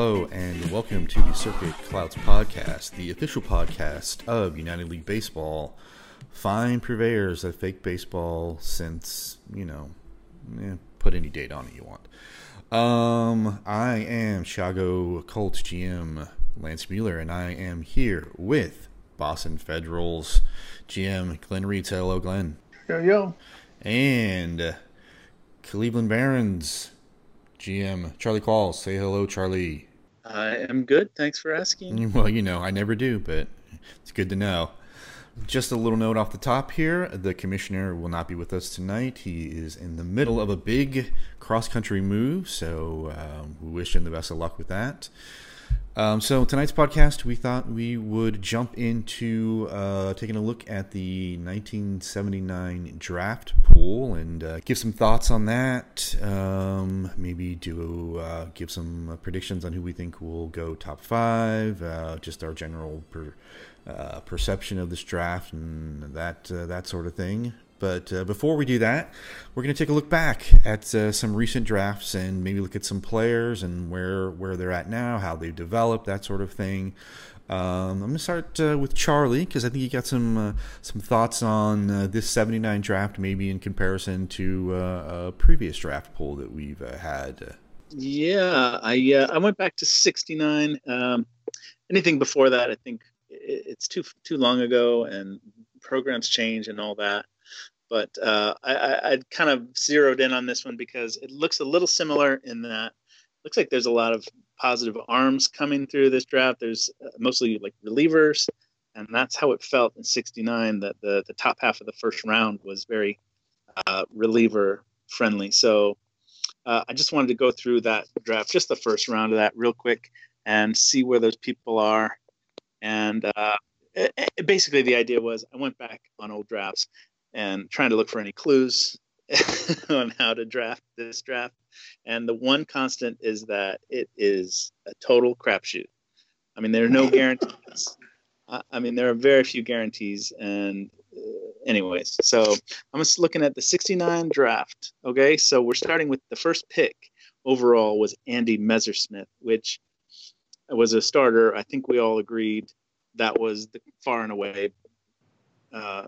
hello, and welcome to the Circuit Clouds podcast, the official podcast of United League Baseball. Fine purveyors of fake baseball since, you know, eh, put any date on it you want. Um, I am Chicago Colts GM Lance Mueller, and I am here with Boston Federals GM Glen Reed. Hello, Glen. Yo, yo. And Cleveland Barons GM Charlie Qualls. Say hello, Charlie. I am good. Thanks for asking. Well, you know, I never do, but it's good to know. Just a little note off the top here the commissioner will not be with us tonight. He is in the middle of a big cross country move, so um, we wish him the best of luck with that. Um, so tonight's podcast, we thought we would jump into uh, taking a look at the 1979 draft pool and uh, give some thoughts on that. Um, maybe do uh, give some predictions on who we think will go top five. Uh, just our general per, uh, perception of this draft and that uh, that sort of thing. But uh, before we do that, we're going to take a look back at uh, some recent drafts and maybe look at some players and where where they're at now, how they've developed, that sort of thing. Um, I'm going to start uh, with Charlie because I think he got some uh, some thoughts on uh, this 79 draft, maybe in comparison to uh, a previous draft pool that we've had. Yeah, I I went back to 69. Um, anything before that, I think it's too too long ago, and programs change and all that but uh, I, kind of zeroed in on this one because it looks a little similar in that looks like there's a lot of positive arms coming through this draft. There's uh, mostly like relievers, and that's how it felt in '69. That the the top half of the first round was very uh, reliever friendly. So uh, I just wanted to go through that draft, just the first round of that, real quick, and see where those people are. And uh, it, it, basically, the idea was I went back on old drafts and trying to look for any clues on how to draft this draft. And the one constant is that it is a total crapshoot. I mean, there are no guarantees. I mean, there are very few guarantees. And, uh, anyways, so I'm just looking at the 69 draft. Okay, so we're starting with the first pick overall was Andy Messersmith, which was a starter. I think we all agreed that was the far and away uh,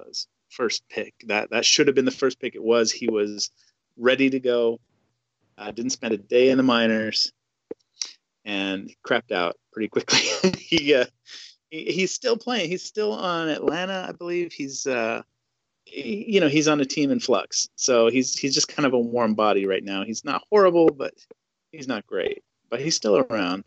first pick. That that should have been the first pick. It was. He was ready to go. Uh, didn't spend a day in the minors, and crapped out pretty quickly. he, uh, he, he's still playing. He's still on Atlanta, I believe. He's uh, he, you know he's on a team in flux, so he's he's just kind of a warm body right now. He's not horrible, but he's not great. But he's still around.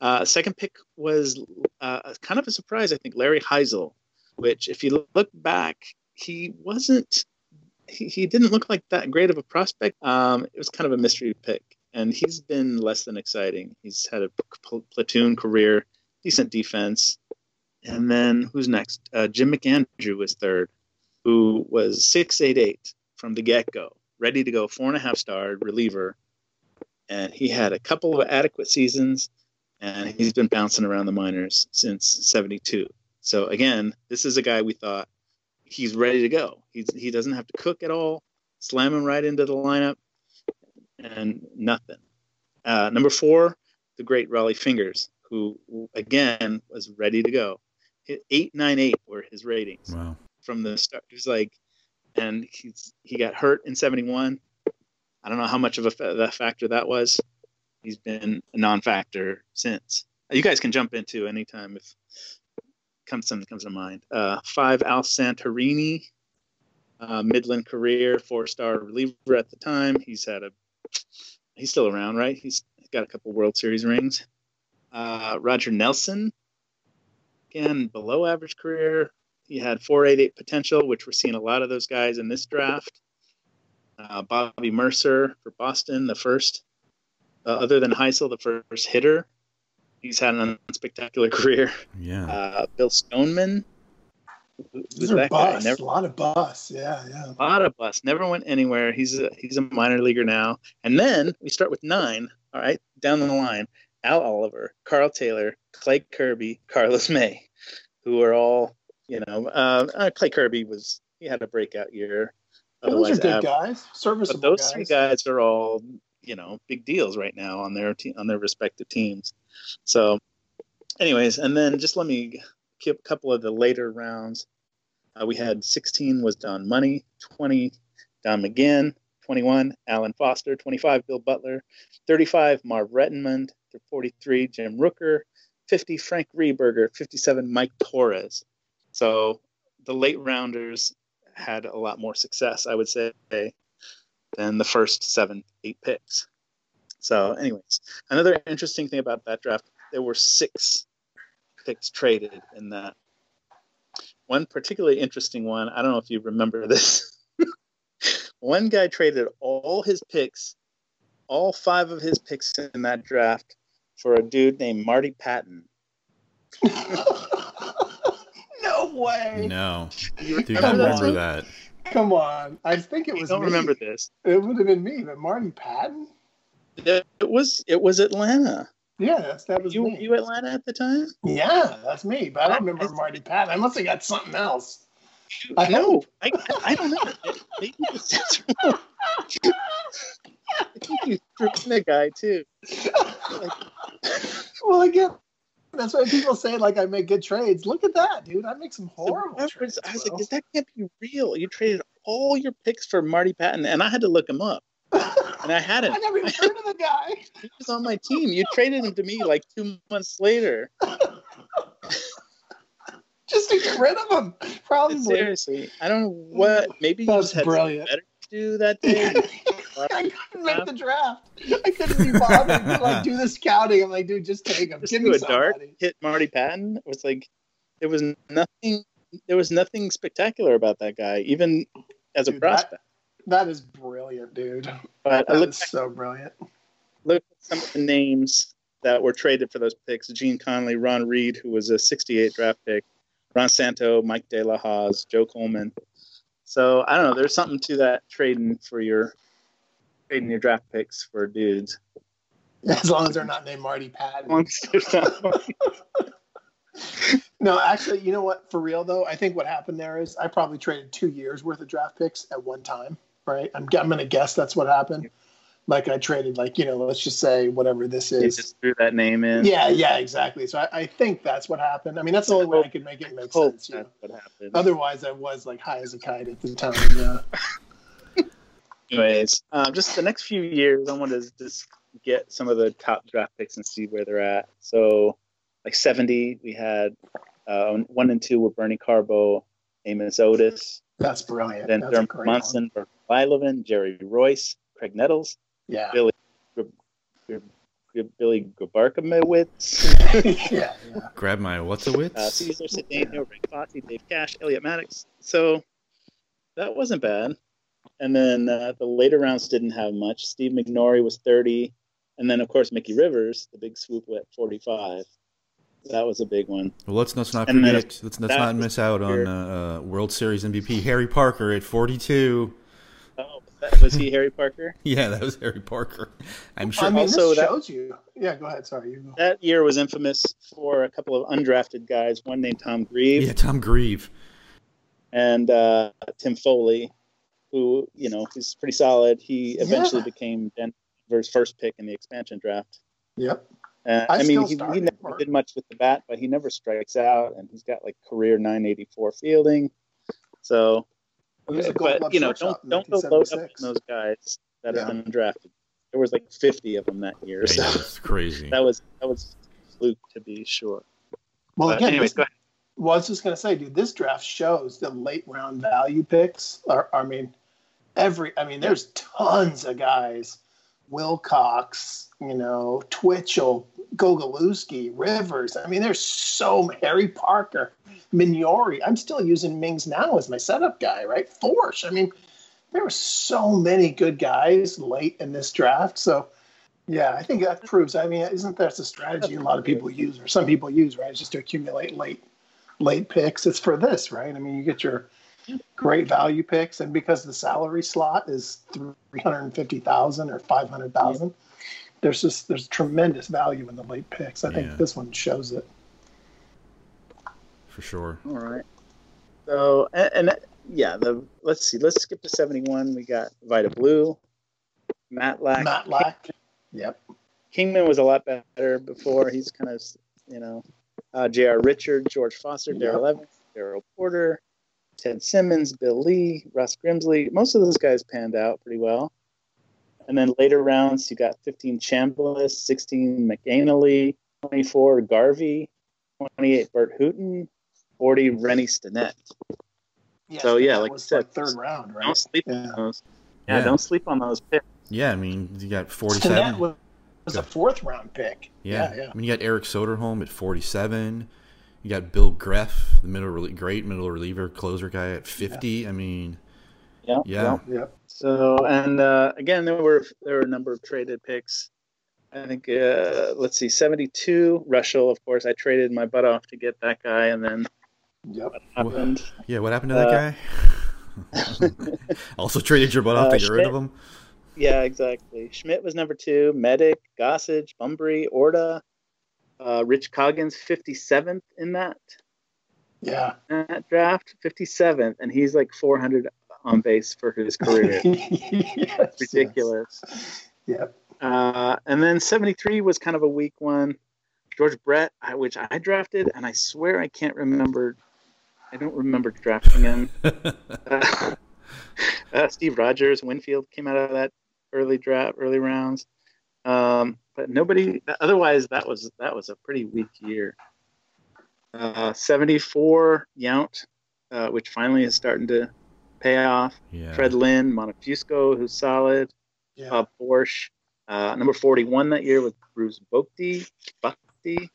Uh, second pick was uh, kind of a surprise, I think. Larry Hisle, which, if you look back he wasn't he, he didn't look like that great of a prospect. Um, it was kind of a mystery pick, and he's been less than exciting. He's had a pl- platoon career, decent defense, and then who's next? Uh, Jim McAndrew was third, who was six eight eight from the get go, ready to go, four and a half star reliever, and he had a couple of adequate seasons, and he's been bouncing around the minors since '72. So again, this is a guy we thought he's ready to go. He's, he doesn't have to cook at all. Slam him right into the lineup, and nothing. Uh, number four, the great Rollie Fingers, who again was ready to go. Eight nine eight were his ratings wow. from the start. He was like, and he's he got hurt in seventy one. I don't know how much of a fa- factor that was. He's been a non-factor since. You guys can jump into anytime if comes something comes to mind. Uh, five Al Santorini, uh, Midland career, four star reliever at the time. He's had a he's still around, right? He's got a couple World Series rings. Uh, Roger Nelson, again below average career. He had 488 potential, which we're seeing a lot of those guys in this draft. Uh, Bobby Murcer for Boston, the first, uh, other than Hisle, the first hitter he's had an unspectacular career. Yeah. Uh, Bill Stoneman. These are bus. Never, a lot of bus. Yeah, yeah. A lot of bus. Never went anywhere. He's a he's a minor leaguer now. And then we start with nine. All right, down the line: Al Oliver, Carl Taylor, Clay Kirby, Carlos May, who are all you know. Uh, uh, Clay Kirby was he had a breakout year. those are good guys, serviceable. But those guys. three guys are all you know big deals right now on their te- on their respective teams. So, anyways, and then just let me keep a couple of the later rounds. Uh, we had 16 was Don Money, 20 Don McGinn, 21 Alan Foster, 25 Bill Butler, 35 Marv Rettenmund, 43 Jim Rooker, 50 Frank Reberger, 57 Mike Torrez. So the late rounders had a lot more success, I would say, than the first seven, eight picks. So, anyways, another interesting thing about that draft, there were six picks traded in that. One particularly interesting one, I don't know if you remember this. one guy traded all his picks, all five of his picks in that draft, for a dude named Marty Pattin. no way. No. You Do not remember that? Come on. I think it was. I don't me. remember this. It would have been me, but Marty Pattin. It was. It was Atlanta. Yeah, that's that was you. me. You Atlanta at the time? Yeah, that's me. But I don't remember I, Marty Pattin. I must have got something else. I know. I, I don't know. Maybe it's wrong. I think you threw in a guy too. well, I again, that's why people say like I make good trades. Look at that, dude! I make some horrible trades. I was bro. like, that can't be real. You traded all your picks for Marty Pattin, and I had to look him up. and I hadn't. I never even heard of the guy. He was on my team. You traded him to me like two months later. just to get rid of him, probably. Seriously, I don't know what. Maybe you just had brilliant. better do that day. I couldn't make the draft. I couldn't be bothered to like do the scouting. I'm like, dude, just take him. Just Give me a dart. Hit Marty Pattin. It was like there was nothing. There was nothing spectacular about that guy, even as dude, a prospect. That, that is brilliant, dude. But that is so brilliant. Look at some of the names that were traded for those picks: Gene Conley, Ron Reed, who was a '68 draft pick, Ron Santo, Mike De La Hoz, Joe Coleman. So I don't know. There's something to that trading for your trading your draft picks for dudes. As long as they're not named Marty Pattin. no, actually, you know what? For real though, I think what happened there is I probably traded two years worth of draft picks at one time. Right? I'm, I'm going to guess that's what happened. Like I traded, like you know, let's just say whatever this is. You just threw that name in. Yeah, yeah, exactly. So I, I think that's what happened. I mean, that's the only way I could make it make sense. You know? what happened. Otherwise, I was like high as a kite at the time. Yeah. Anyways, um, just the next few years, I want to just get some of the top draft picks and see where they're at. So, like 70, we had uh, one and two were Bernie Carbo, Amos Otis. That's brilliant. Then Thurman Munson, Bert Jerry Reuss, Graig Nettles, yeah. Billy Billy Grabarkewitz. yeah, yeah. Grab my what's a wits? Uh, Cesar Cedeno, Rick Fossey, Dave Cash, Elliot Maddox. So that wasn't bad. And then uh, the later rounds didn't have much. Steve Mingori was 30. And then, of course, Mickey Rivers, the big swoop at 45. That was a big one. Well, let's, let's not forget, let's, let's not miss out on uh, uh, World Series MVP Harry Parker at 42. Was he Harry Parker? yeah, that was Harry Parker. I'm sure. I mean, also, this shows you. Yeah, go ahead. Sorry, you. Go. That year was infamous for a couple of undrafted guys. One named Tom Grieve. Yeah, Tom Grieve. And uh, Tim Foli, who you know he's pretty solid. He eventually yeah. became Denver's first pick in the expansion draft. Yep. Uh, I, I mean, he, he never did much with the bat, but he never strikes out, and he's got like career 984 fielding. So but you know, don't don't go load up on those guys that yeah. have been drafted. There was like 50 of them that year. so that's crazy. that was that was fluke to be sure. Well, but again, anyways, this, well, I was just gonna say, dude, this draft shows the late round value picks. Are, I mean, every. I mean, there's tons of guys. Wilcox, you know, Twitchell, Gogolewski, Rivers. I mean, there's so Harry Parker, Mingori. I'm still using Mings now as my setup guy, right? Force. I mean, there were so many good guys late in this draft. So, yeah, I think that proves. I mean, isn't that a strategy a lot of people use, or some people use, right? It's just to accumulate late, late picks. It's for this, right? I mean, you get your great value picks, and because the salary slot is three hundred fifty thousand or five hundred thousand. Yeah there's just there's tremendous value in the late picks. I think yeah. this one shows it. For sure. All right. So and, and yeah, the let's see, let's skip to seventy one. We got Vida Blue, Matlack. Matlack. Yep. Kingman was a lot better before. He's kind of, you know, uh, J.R. Richard, George Foster, yep. Darrell Evans, Darrell Porter, Ted Simmons, Bill Lee, Ross Grimsley. Most of those guys panned out pretty well. And then later rounds, you got 15 Chambliss, 16 McAnally, 24 Garvey, 28 Burt Hooton, 40 Rennie Stennett. Yes, so yeah, like I said, like third round, right? Don't sleep yeah. on those. Yeah, yeah, don't sleep on those picks. Yeah, I mean you got 47. was, was a fourth round pick. Yeah. yeah, yeah. I mean you got Eric Soderholm at 47. You got Bill Greif, the middle great middle reliever closer guy at 50. Yeah. I mean, yeah, yeah, yeah. So and uh, again, there were there were a number of traded picks. I think uh, let's see, 72 Reuschel. Of course, I traded my butt off to get that guy, and then yep. what happened? Yeah, what happened to that uh, guy? also traded your butt off to get Schmidt, rid of him. Yeah, exactly. Schmidt was number two. Medich, Gossage, Bumbry, Orta, uh, Rich Coggins, 57th in that. Yeah. That draft, 57th, and he's like 400 on base for his career. yes, ridiculous. Yes. Yep. Uh, and then 73 was kind of a weak one. George Brett, I, which I drafted, and I swear I can't remember. I don't remember drafting him. uh, uh, Steve Rogers, Winfield came out of that early draft, early rounds. Um, but nobody. Otherwise, that was that was a pretty weak year. Uh, 74 Yount, uh, which finally is starting to pay off. Yeah. Fred Lynn, Montefusco, who's solid. Yeah. Uh, Porsche. Uh, number 41 that year with Bruce Bochy. Bochy.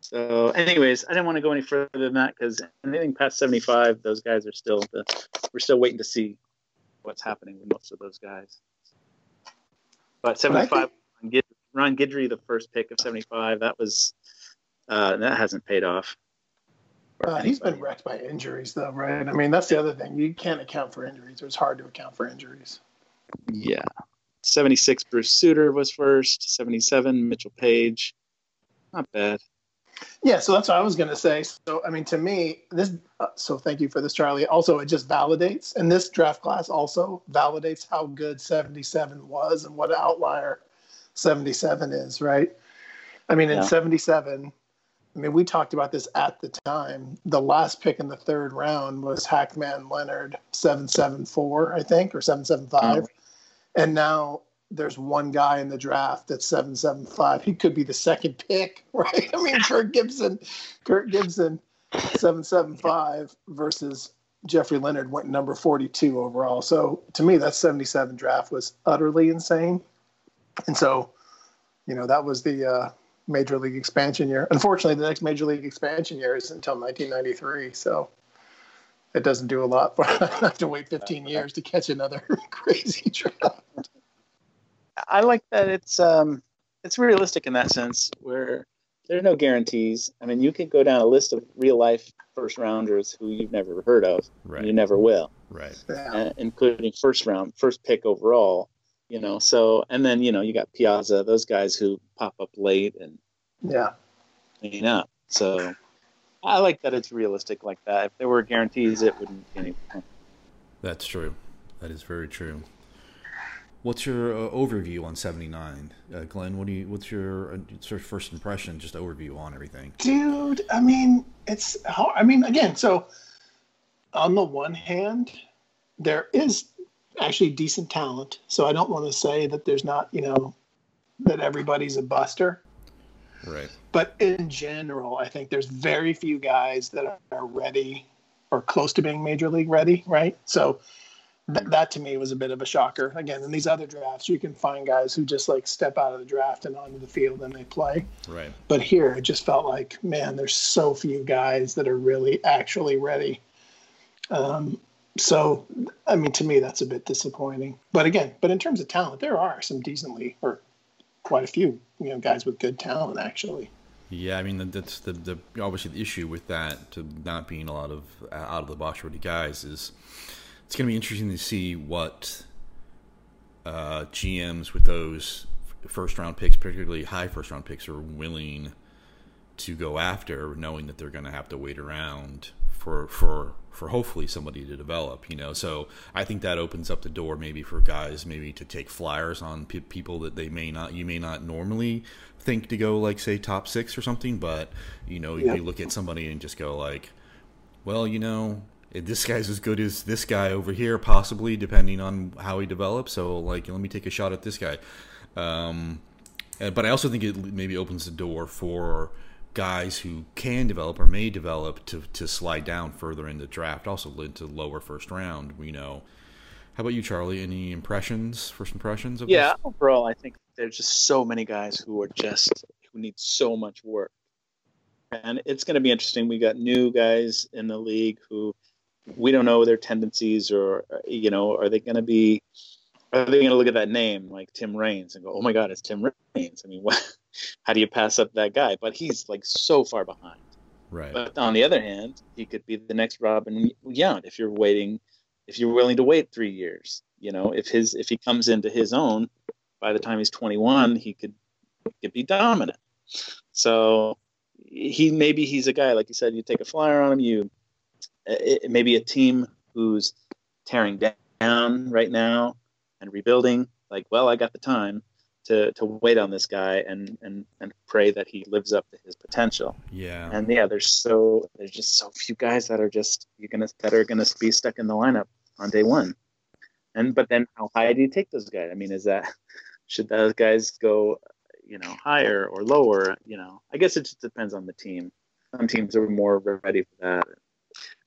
So, anyways, I didn't want to go any further than that because anything past 75, those guys are still the, we're still waiting to see what's happening with most of those guys. But 75, think... Ron Guidry, the first pick of 75, that was uh, that hasn't paid off. Uh, he's been wrecked by injuries, though, right? I mean, that's the other thing. You can't account for injuries. It's hard to account for injuries. Yeah. 76, Bruce Sutter was first. 77, Mitchell Page. Not bad. Yeah, so that's what I was going to say. So, I mean, to me, this, uh, so thank you for this, Charlie. Also, it just validates, and this draft class also validates how good 77 was and what an outlier 77 is, right? I mean, in 77, I mean, we talked about this at the time. The last pick in the third round was Hackman Leonard, 774, I think, or 775. Oh. And now there's one guy in the draft that's 775. He could be the second pick, right? I mean, Kirk Gibson, Kirk Gibson, 775 versus Jeffrey Leonard went number 42 overall. So to me, that 77 draft was utterly insane. And so, you know, that was the uh, major league expansion year. Unfortunately, the next major league expansion year is until 1993. So it doesn't do a lot. But I have to wait 15 years to catch another crazy draft. I like that it's um, it's realistic in that sense where there are no guarantees. I mean, you could go down a list of real life first rounders who you've never heard of. Right. You never will. Right. Uh, including first round, first pick overall. You know, so and then you know you got Piazza, those guys who pop up late and yeah, clean up. So I like that it's realistic like that. If there were guarantees, it wouldn't be any. That's true. That is very true. What's your uh, overview on 79? Uh, Glen, what do you what's your uh, sort of first impression just overview on everything? Dude, I mean, it's how I mean again, so on the one hand, there is actually decent talent. So I don't want to say that there's not, you know, that everybody's a buster. Right. But in general, I think there's very few guys that are ready or close to being major league ready, right? So th- that to me was a bit of a shocker. Again, in these other drafts, you can find guys who just like step out of the draft and onto the field and they play. Right. But here, it just felt like, man, there's so few guys that are really actually ready. Um, so, I mean, to me, that's a bit disappointing. But again, but in terms of talent, there are some decently or quite a few, you know, guys with good talent actually. Yeah, I mean that's the, the obviously the issue with that to not being a lot of out of the box ready guys is it's going to be interesting to see what uh, GMs with those first round picks, particularly high first round picks, are willing to go after, knowing that they're going to have to wait around for for for hopefully somebody to develop. You know, so I think that opens up the door maybe for guys maybe to take flyers on pe- people that they may not you may not normally think to go like say top six or something, but you know yeah. you look at somebody and just go like, well, you know. This guy's as good as this guy over here, possibly depending on how he develops. So, like, let me take a shot at this guy. Um, but I also think it maybe opens the door for guys who can develop or may develop to, to slide down further in the draft, also into lower first round. We know, how about you, Charlie? Any impressions, first impressions of yeah, this? overall, I think there's just so many guys who are just who need so much work, and it's going to be interesting. We got new guys in the league who we don't know their tendencies, or you know, are they going to be are they going to look at that name like Tim Raines and go, "Oh my God, it's Tim Raines"? I mean, what, how do you pass up that guy? But he's like so far behind. Right. But on the other hand, he could be the next Robin Yount if you're waiting, if you're willing to wait three years. You know, if his if he comes into his own by the time he's 21, he could could be dominant. So he maybe he's a guy like you said. You take a flyer on him. You it, maybe a team who's tearing down right now and rebuilding, like, well, I got the time to to wait on this guy and and and pray that he lives up to his potential. Yeah. And yeah, there's so there's just so few guys that are just you're gonna that are gonna be stuck in the lineup on day one. And but then how high do you take those guys? I mean, is that should those guys go, you know, higher or lower? You know, I guess it just depends on the team. Some teams are more ready for that.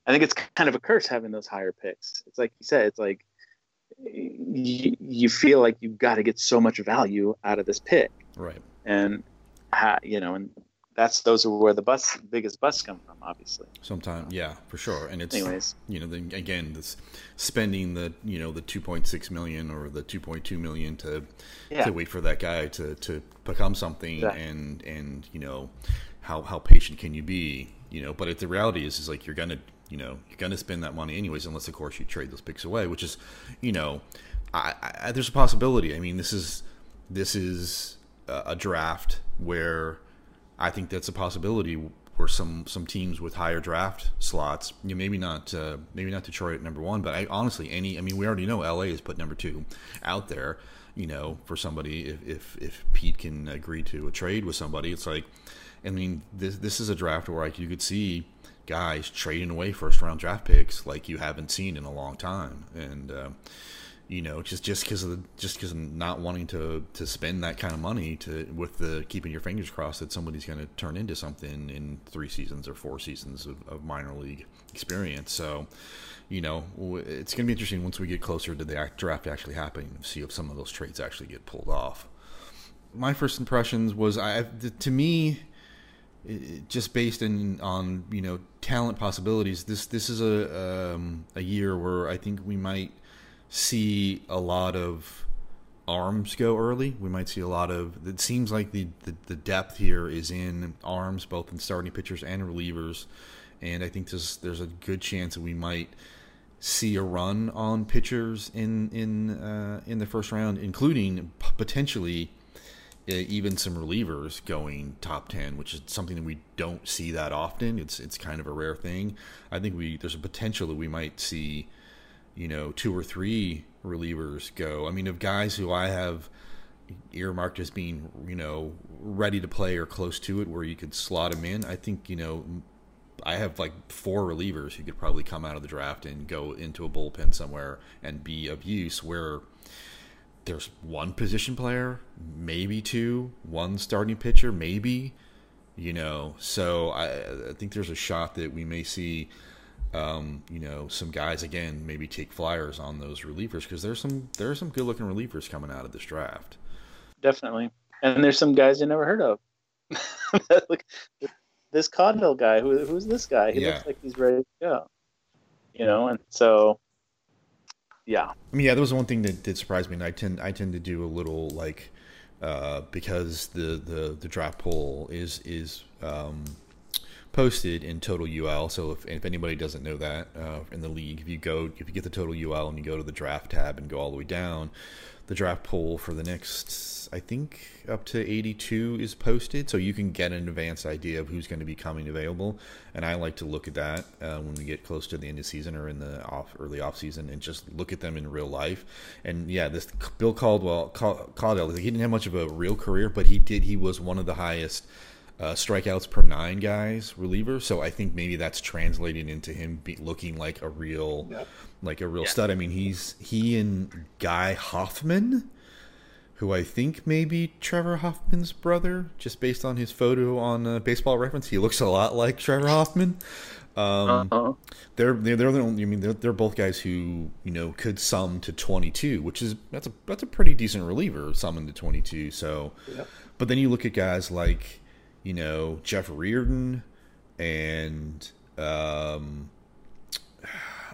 I think it's kind of a curse having those higher picks. It's like you said, it's like you, you feel like you've got to get so much value out of this pick. Right. And, you know, and that's those are where the bus biggest busts come from obviously sometimes yeah for sure and it's anyways you know then again this spending the you know the 2.6 million or the 2.2 million to yeah. to wait for that guy to to become something and and you know how how patient can you be you know but it, the reality is is like you're gonna you know you're going to spend that money anyways, unless of course you trade those picks away, which is, you know, I, I, there's a possibility. I mean, this is this is a, draft where I think that's a possibility where some some teams with higher draft slots, you know, maybe not uh, maybe not Detroit at number one, but I honestly any I mean we already know LA has put number two out there, you know, for somebody if if, if Pete can agree to a trade with somebody, it's like I mean this this is a draft where like you could see guys trading away first round draft picks like you haven't seen in a long time, and uh, you know just just because of the, just because not wanting to to spend that kind of money to with the keeping your fingers crossed that somebody's going to turn into something in three seasons or four seasons of, of minor league experience. So you know, it's going to be interesting once we get closer to the draft actually happening to see if some of those trades actually get pulled off. My first impressions was, I to me, just based in on you know talent possibilities. This this is a um, a year where I think we might see a lot of arms go early. We might see a lot of. It seems like the, the, the depth here is in arms, both in starting pitchers and relievers, and I think there's there's a good chance that we might see a run on pitchers in in uh, in the first round, including potentially even some relievers going top 10 which is something that we don't see that often. It's it's kind of a rare thing. I think we there's a potential that we might see you know two or three relievers go. I mean of guys who i have earmarked as being you know ready to play or close to it where you could slot them in i think you know I have like four relievers who could probably come out of the draft and go into a bullpen somewhere and be of use where there's one position player, maybe two, one starting pitcher, maybe. You know, so I, I think there's a shot that we may see, um, you know, some guys again maybe take flyers on those relievers because there's some there are some good looking relievers coming out of this draft. Definitely, and there's some guys you never heard of. Look, this Caudill guy, who, who's this guy? He yeah. looks like he's ready to go. You know, and so yeah. I mean, yeah, there was one thing that did surprise me, and I tend I tend to do a little like uh, because the, the the draft pool is is um, posted in total UL. So if, if anybody doesn't know that uh, in the league, if you go if you get the total UL and you go to the draft tab and go all the way down, the draft pool for the next I think up to 82 is posted, so you can get an advanced idea of who's going to be coming available. And I like to look at that uh, when we get close to the end of season or in the off early off season, and just look at them in real life. And yeah, this Bill Caudill, Caudill, he didn't have much of a real career, but he did. He was one of the highest uh, strikeouts per nine guys reliever. So I think maybe that's translating into him be, looking like a real, yep. like a real stud. I mean, he's he and Guy Hoffman, who I think maybe Trevor Hoffman's brother, just based on his photo on uh, Baseball Reference. He looks a lot like Trevor Hoffman. Um, uh-huh. They're they're they're the only. I mean, they're, they're both guys who you know could sum to twenty two, which is that's a that's a pretty decent reliever summing to twenty two. So, yep. but then you look at guys like you know, Jeff Reardon and um,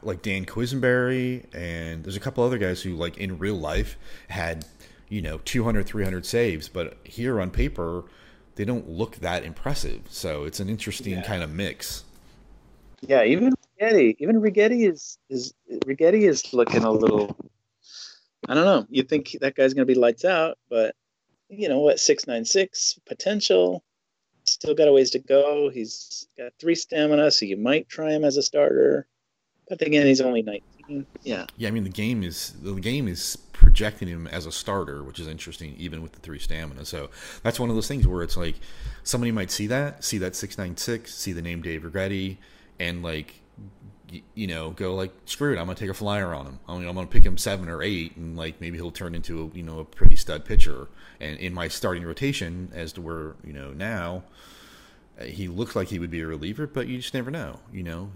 like Dan Quisenberry, and there's a couple other guys who, like in real life, had you know 200, 300 saves, but here on paper, they don't look that impressive. So it's an interesting yeah. kind of mix. Yeah, even Righetti, even Righetti is is Righetti is looking a little. I don't know. You think that guy's going to be lights out, but you know what? Six nine six potential still got a ways to go. He's got three stamina, so you might try him as a starter. But again, he's only 19. Yeah. Yeah, I mean the game is the game is projecting him as a starter, which is interesting, even with the three stamina. So that's one of those things where it's like somebody might see that, see that six nine six, see the name Dave Righetti, and like you know, go like screw it. I'm gonna take a flyer on him. I'm, I'm, gonna pick him seven or eight, and like maybe he'll turn into a you know a pretty stud pitcher. And in my starting rotation, as to where you know now, uh, he looks like he would be a reliever, but you just never know. You know.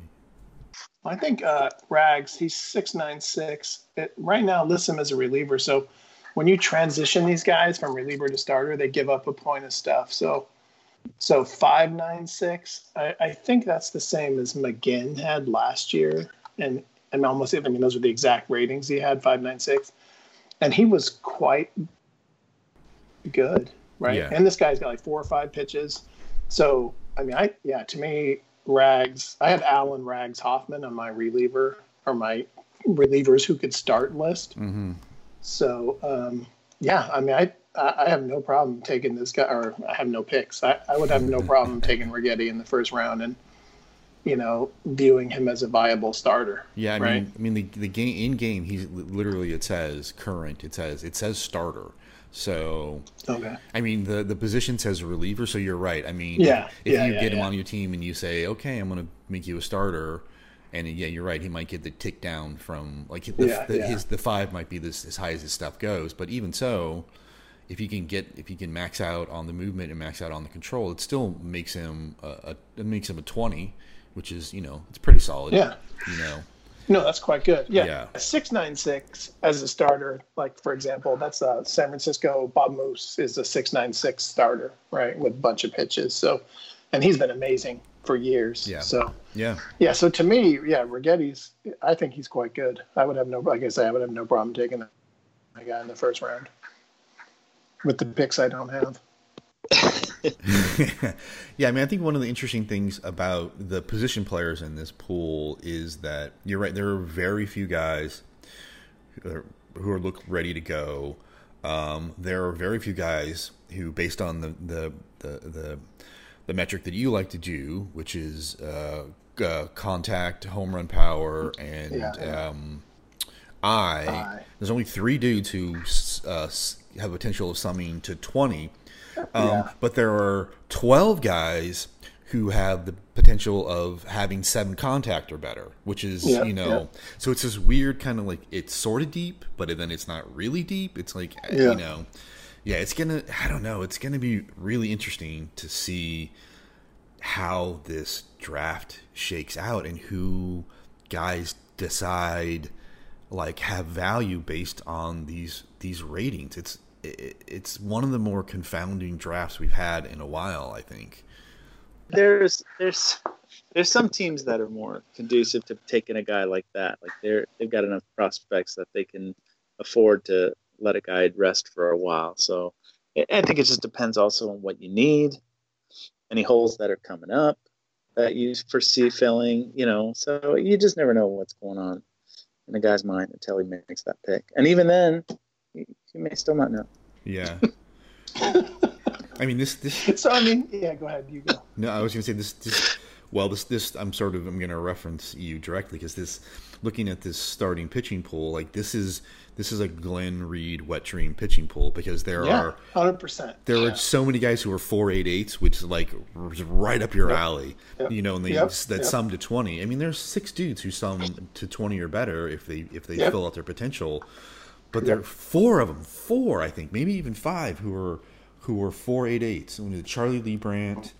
I think uh, Rags. He's six nine six. Right now, lists him as a reliever. So when you transition these guys from reliever to starter, they give up a point of stuff. So so 596, I, I think that's the same as McGinn had last year. And I'm almost, I mean, those are the exact ratings he had 596. And he was quite good, right? Yeah. And this guy's got like four or five pitches. So, I mean, I, yeah, to me, Rags, I had Allen Rags Hoffman on my reliever or my relievers who could start list. Mm-hmm. So, um, yeah, I mean, I, I have no problem taking this guy, or I have no picks. I, I would have no problem taking Righetti in the first round and, you know, viewing him as a viable starter. Yeah, I right? mean, I mean the the game in game, he's literally it says current, it says it says starter. So, okay. I mean, the the position says reliever, so you're right. I mean, yeah, if yeah, you yeah, get yeah. him on your team and you say, okay, I'm going to make you a starter, and yeah, you're right. He might get the tick down from like the, yeah, the, his the five might be this as high as his stuff goes, but even so, if he can get if he can max out on the movement and max out on the control, it still makes him a, a it makes him a twenty, which is you know it's pretty solid. Yeah, you know. No, that's quite good. Yeah, yeah. six nine six as a starter. Like for example, that's uh, San Francisco. Bob Moose is a six nine six starter, right, with a bunch of pitches. So, and he's been amazing for years. Yeah. So yeah, yeah. So to me, yeah, Righetti's. I think he's quite good. I would have no, like I say, I would have no problem taking that guy in the first round with the picks I don't have. yeah, I mean, I think one of the interesting things about the position players in this pool is that you're right. There are very few guys who are, who are look ready to go. Um, there are very few guys who, based on the the the, the, the metric that you like to do, which is uh, uh, contact, home run power, and yeah. um, I, I. There's only three dudes who uh, have potential of summing to 20. Um, yeah. But there are 12 guys who have the potential of having seven contact or better, which is, yeah, you know, yeah. so it's this weird kind of like, it's sort of deep, but then it's not really deep. It's like, you know, yeah, it's going to, I don't know, it's going to be really interesting to see how this draft shakes out and who guys decide like have value based on these these ratings. It's it, it's one of the more confounding drafts we've had in a while. I think there's there's there's some teams that are more conducive to taking a guy like that. Like they're they've got enough prospects that they can afford to let a guy rest for a while. So I think it just depends also on what you need, any holes that are coming up. that you foresee filling. You know, so you just never know what's going on in a guy's mind until he makes that pick, and even then, you, you may still not know. Yeah. I mean, this this. So I mean, yeah. Go ahead. You go. No, I was going to say this. This. Well, this this I'm sort of I'm going to reference you directly because this, looking at this starting pitching pool, like this is this is a Glen Reed wet dream pitching pool because there Yeah, are hundred percent. there are so many guys who are four eight eights, which is like right up your alley. Yep. You know, and they Yep. that Yep. sum to twenty. I mean, there's six dudes who sum to twenty or better if they if they Yep. fill out their potential. But there are four of them, four I think, maybe even five who are who are four eight eights. Charlie Lea Brandt,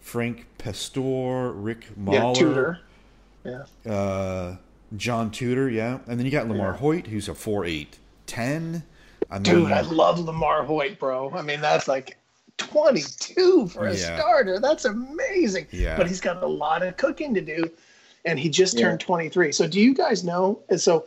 Frank Pastore, Rick Yeah, Mahler, Tudor. Yeah. uh, John Tudor, yeah, and then you got Lamar Yeah. Hoyt, who's a four eight ten. I mean, Dude, I love Lamar Hoyt, bro. I mean, that's like 22 for a Yeah. starter. That's amazing. Yeah. But he's got a lot of cooking to do, and he just Yeah. turned 23. So, do you guys know? And so,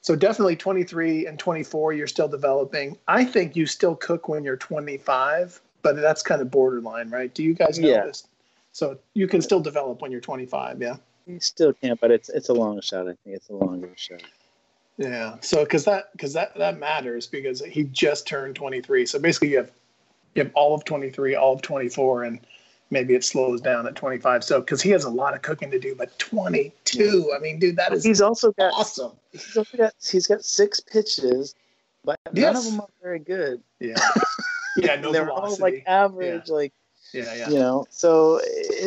so definitely 23 and 24, you're still developing. I think you still cook when you're 25, but that's kind of borderline, right? Do you guys know Yeah. this? So you can still develop when you're 25, yeah. You still can't, but it's it's a long shot. I think it's a longer shot. Yeah. So because that because that that matters because he just turned 23. So basically you have you have all of 23, all of 24, and maybe it slows down at 25. So because he has a lot of cooking to do, but 22, I mean, dude, that is He's also got awesome. he's also got he's got six pitches, but none of them are very good. Yeah. Yeah. No They're all like average, like yeah. Yeah. you know. So it,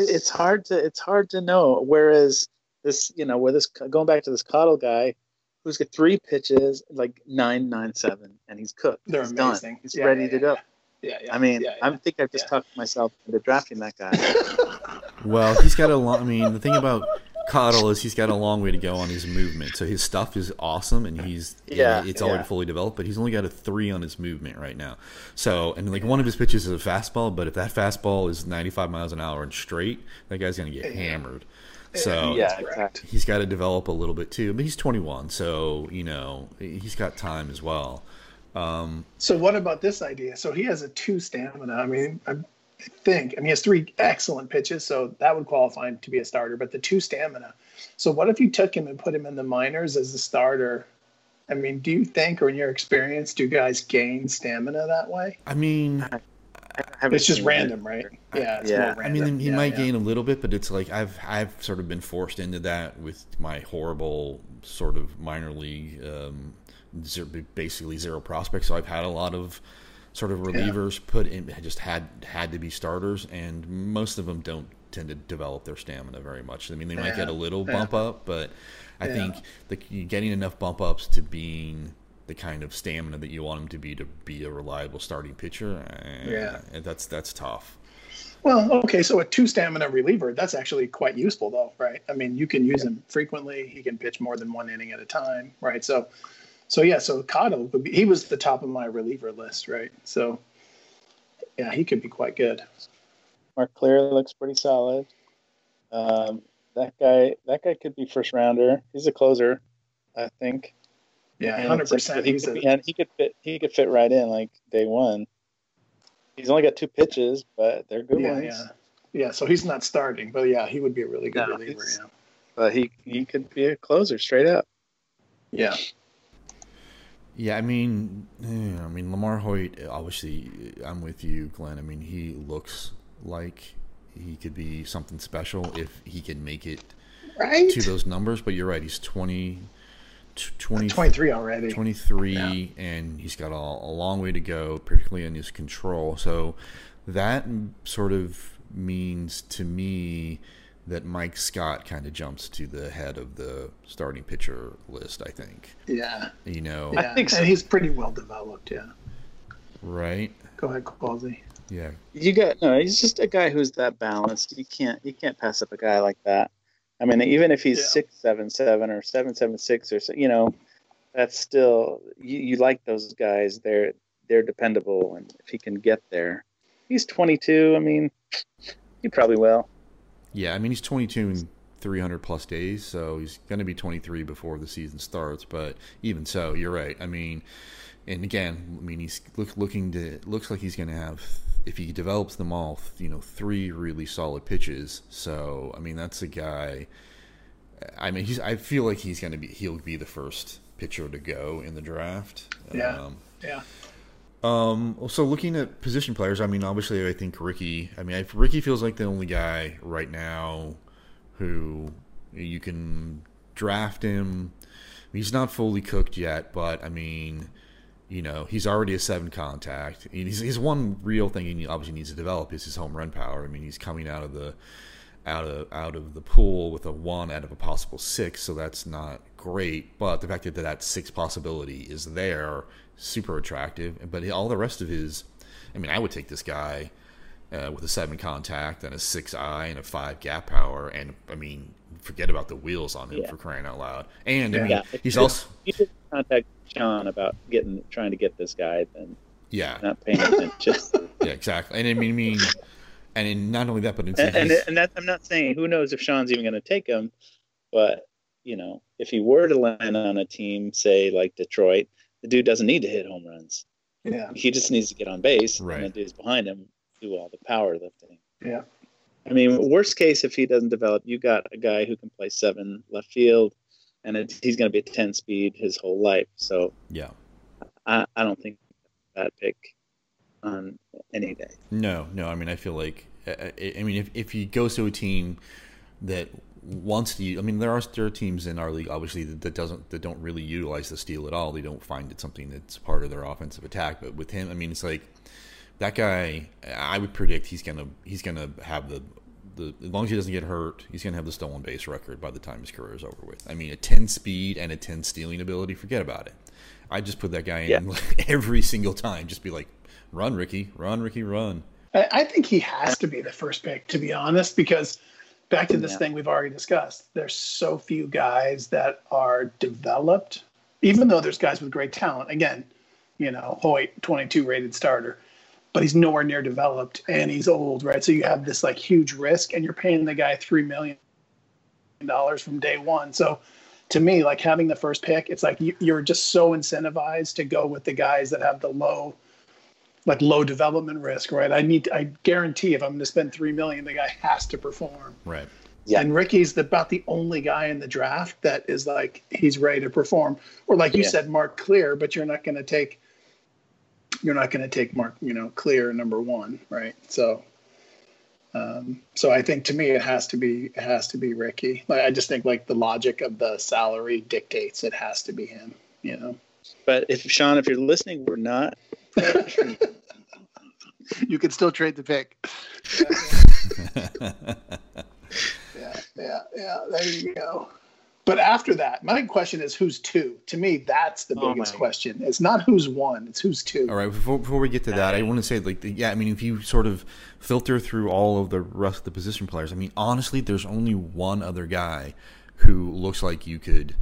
it's hard to it's hard to know. Whereas this, you know, where this going back to this Caudill guy, who's got three pitches, like nine nine seven, and he's cooked. They're he's done. amazing. He's Yeah, ready yeah, to yeah, go. Yeah. yeah I mean, yeah, I think I've just yeah. talked myself into drafting that guy. Well, he's got a long. I mean, the thing about Caudill is he's got a long way to go on his movement. So his stuff is awesome, and he's Yeah, it's already yeah. fully developed. But he's only got a three on his movement right now. So and like one of his pitches is a fastball, but if that fastball is 95 miles an hour and straight, that guy's gonna get hammered. So yeah, exactly. he's got to develop a little bit too. But he's 21, so you know he's got time as well. Um, So what about this idea? So he has a two stamina. I mean, I think I mean he has three excellent pitches, so that would qualify him to be a starter. But the two stamina. So what if you took him and put him in the minors as a starter? I mean, do you think, or in your experience, do guys gain stamina that way? I mean, I It's just seen it. random, right? Yeah, it's Yeah. more I mean, he Yeah, might yeah. gain a little bit, but it's like I've I've sort of been forced into that with my horrible sort of minor league, um, zero, basically zero prospects. So I've had a lot of sort of relievers put in, just had had to be starters, and most of them don't tend to develop their stamina very much. I mean, they might Yeah. get a little Yeah. bump up, but I Yeah. think the, getting enough bump ups to being the kind of stamina that you want them to be to be a reliable starting pitcher, eh, Yeah. that's that's tough. Well, okay, so a two stamina reliever, that's actually quite useful, though, right? I mean, you can use him frequently. He can pitch more than one inning at a time, right? So, so yeah, so Caudill would be, he was the top of my reliever list, right? So, yeah, he could be quite good. Mark Clear looks pretty solid. Um, that guy, that guy could be first rounder. He's a closer, I think. Yeah, hundred percent. He He's could, a, be, and he could fit. He could fit right in like day one. He's only got two pitches, but they're good yeah, ones. yeah, yeah. So he's not starting, but yeah, he would be a really good No, reliever. Yeah, But he he could be a closer straight up. yeah, Yeah, I mean, yeah, I mean Lamar Hoyt. Obviously, I'm with you, Glen. I mean, he looks like he could be something special if he can make it right. to those numbers. But you're right; he's 20, 20 Twenty-three already. 23, and he's got a, a long way to go, particularly in his control. So that sort of means to me that Mike Scott kind of jumps to the head of the starting pitcher list. I think Yeah, you know, yeah. think so. And he's pretty well developed. Yeah. right? Go ahead, Qualsey. Yeah, You got no. He's just a guy who's that balanced. You can't you can't pass up a guy like that. I mean, even if he's Yeah. six seven seven or seven seven six or so, you know, that's still you, you like those guys. They're they're dependable, and if he can get there, he's twenty two. I mean, he probably will. Yeah, I mean he's 22 in 300 plus days, so he's going to be 23 before the season starts. But even so, you're right. I mean, and again, I mean he's look, looking to looks like he's going to have if he develops them all, you know, three really solid pitches. So I mean, that's a guy. I mean, he's. I feel like he's going to be. He'll be the first pitcher to go in the draft. Yeah. Um, yeah. Um, so looking at position players, I mean, obviously, I think Ricky. I mean, Ricky feels like the only guy right now who you can draft him. He's not fully cooked yet, but I mean, you know, he's already a seven contact. He's, he's one real thing he obviously needs to develop is his home run power. I mean, he's coming out of the out of out of the pool with a one out of a possible six, so that's not great. But the fact that that six possibility is there, super attractive. But all the rest of his, I mean, I would take this guy uh, with a seven contact and a six eye and a five gap power, and I mean, forget about the wheels on him yeah. for crying out loud. And I mean, yeah. he's also you did contact Sean about getting trying to get this guy, then yeah, not paying attention. yeah, exactly. And I mean, I mean and in, not only that, but and, and, and that, I'm not saying who knows if Sean's even going to take him, but you know, if he were to land on a team, say like Detroit, the dude doesn't need to hit home runs. Yeah, he just needs to get on base, right. and the dudes behind him do all the power lifting. Yeah. I mean, worst case, if he doesn't develop, you got a guy who can play seven left field, and it, he's going to be a ten speed his whole life. So yeah, I, I don't think that pick on any day. No, no. I mean, I feel like I mean, if if he goes to a team that wants to, I mean, there are there are teams in our league obviously that, that doesn't that don't really utilize the steal at all. They don't find it something that's part of their offensive attack. But with him, I mean, it's like that guy. I would predict he's gonna he's gonna have the the, as long as he doesn't get hurt, he's going to have the stolen base record by the time his career is over with. I mean, a 10 speed and a 10 stealing ability, forget about it. I just put that guy in yeah. every single time. Just be like, run, Rickey, run, Rickey, run. I think he has to be the first pick, to be honest, because back to this yeah. thing we've already discussed, there's so few guys that are developed, even though there's guys with great talent. Again, you know, Hoyt, 22 rated starter, but he's nowhere near developed and he's old, right? So you have this like huge risk and you're paying the guy $3 million from day one. So to me, like having the first pick, it's like you're just so incentivized to go with the guys that have the low like low development risk, right? I need, I guarantee if I'm going to spend three million, the guy has to perform. Right. Yeah. And Rickey's the, about the only guy in the draft that is like he's ready to perform, or like you yeah. said, Mark Clear. But you're not going to take, you're not going to take Mark, you know, Clear number one, right? So, um, so I think to me it has to be it has to be Rickey. Like, I just think like the logic of the salary dictates it has to be him. You know. But if Sean, if you're listening, we're not you can still trade the pick. yeah, yeah, yeah. There you go. But after that, my question is who's two? To me, that's the oh biggest question. It's not who's one; it's who's two. All right. Before, before we get to that, I want to say, like, yeah, I mean, if you sort of filter through all of the rest of the position players, I mean, honestly, there's only one other guy who looks like you could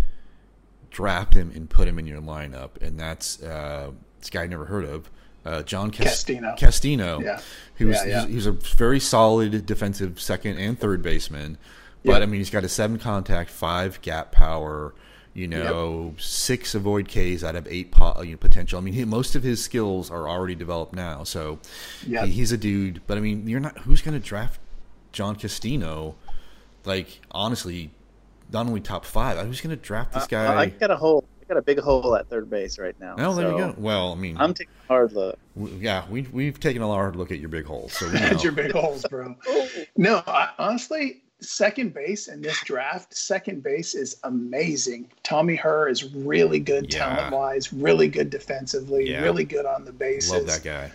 draft him and put him in your lineup, and that's uh, this guy I never heard of, uh, John Castino. Castino, yeah. he was yeah, yeah. He was a very solid defensive second and third baseman, but yep. I mean he's got a seven contact, five gap power, you know, yep. six avoid Ks out of eight po- you know, potential. I mean, he, most of his skills are already developed now, so yep. he, he's a dude. But I mean, you're not who's going to draft John Castino? Like honestly, not only top five. I Who's going to draft this guy? Uh, I got a whole got a big hole at third base right now. Oh, there so you go. Well, I mean, I'm taking a hard look. yeah, we we've taken a hard look at your big holes. So that's your big holes, bro. no, I, honestly, second base in this draft, second base is amazing. Tommy Herr is really good yeah. talent wise, really good defensively, yeah. really good on the bases. Love that guy.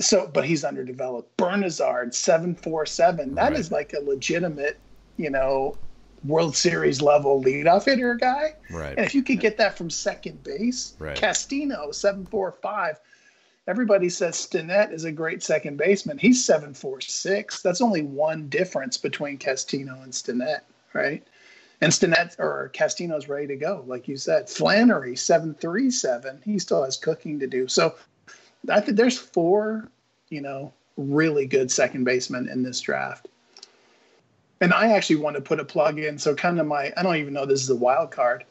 So, but he's underdeveloped. Bernazard, seven four seven. That right. is like a legitimate, you know, World Series level leadoff hitter guy. Right. And if you could get that from second base, right. Castino, 745. Everybody says Stinnett is a great second baseman. He's 746. That's only one difference between Castino and Stinnett, right? And Stinnett or Castino's ready to go, like you said. Flannery, 737. He still has cooking to do. So I think there's four, you know, really good second basemen in this draft. And I actually want to put a plug in. So kind of my I don't even know this is a wild card,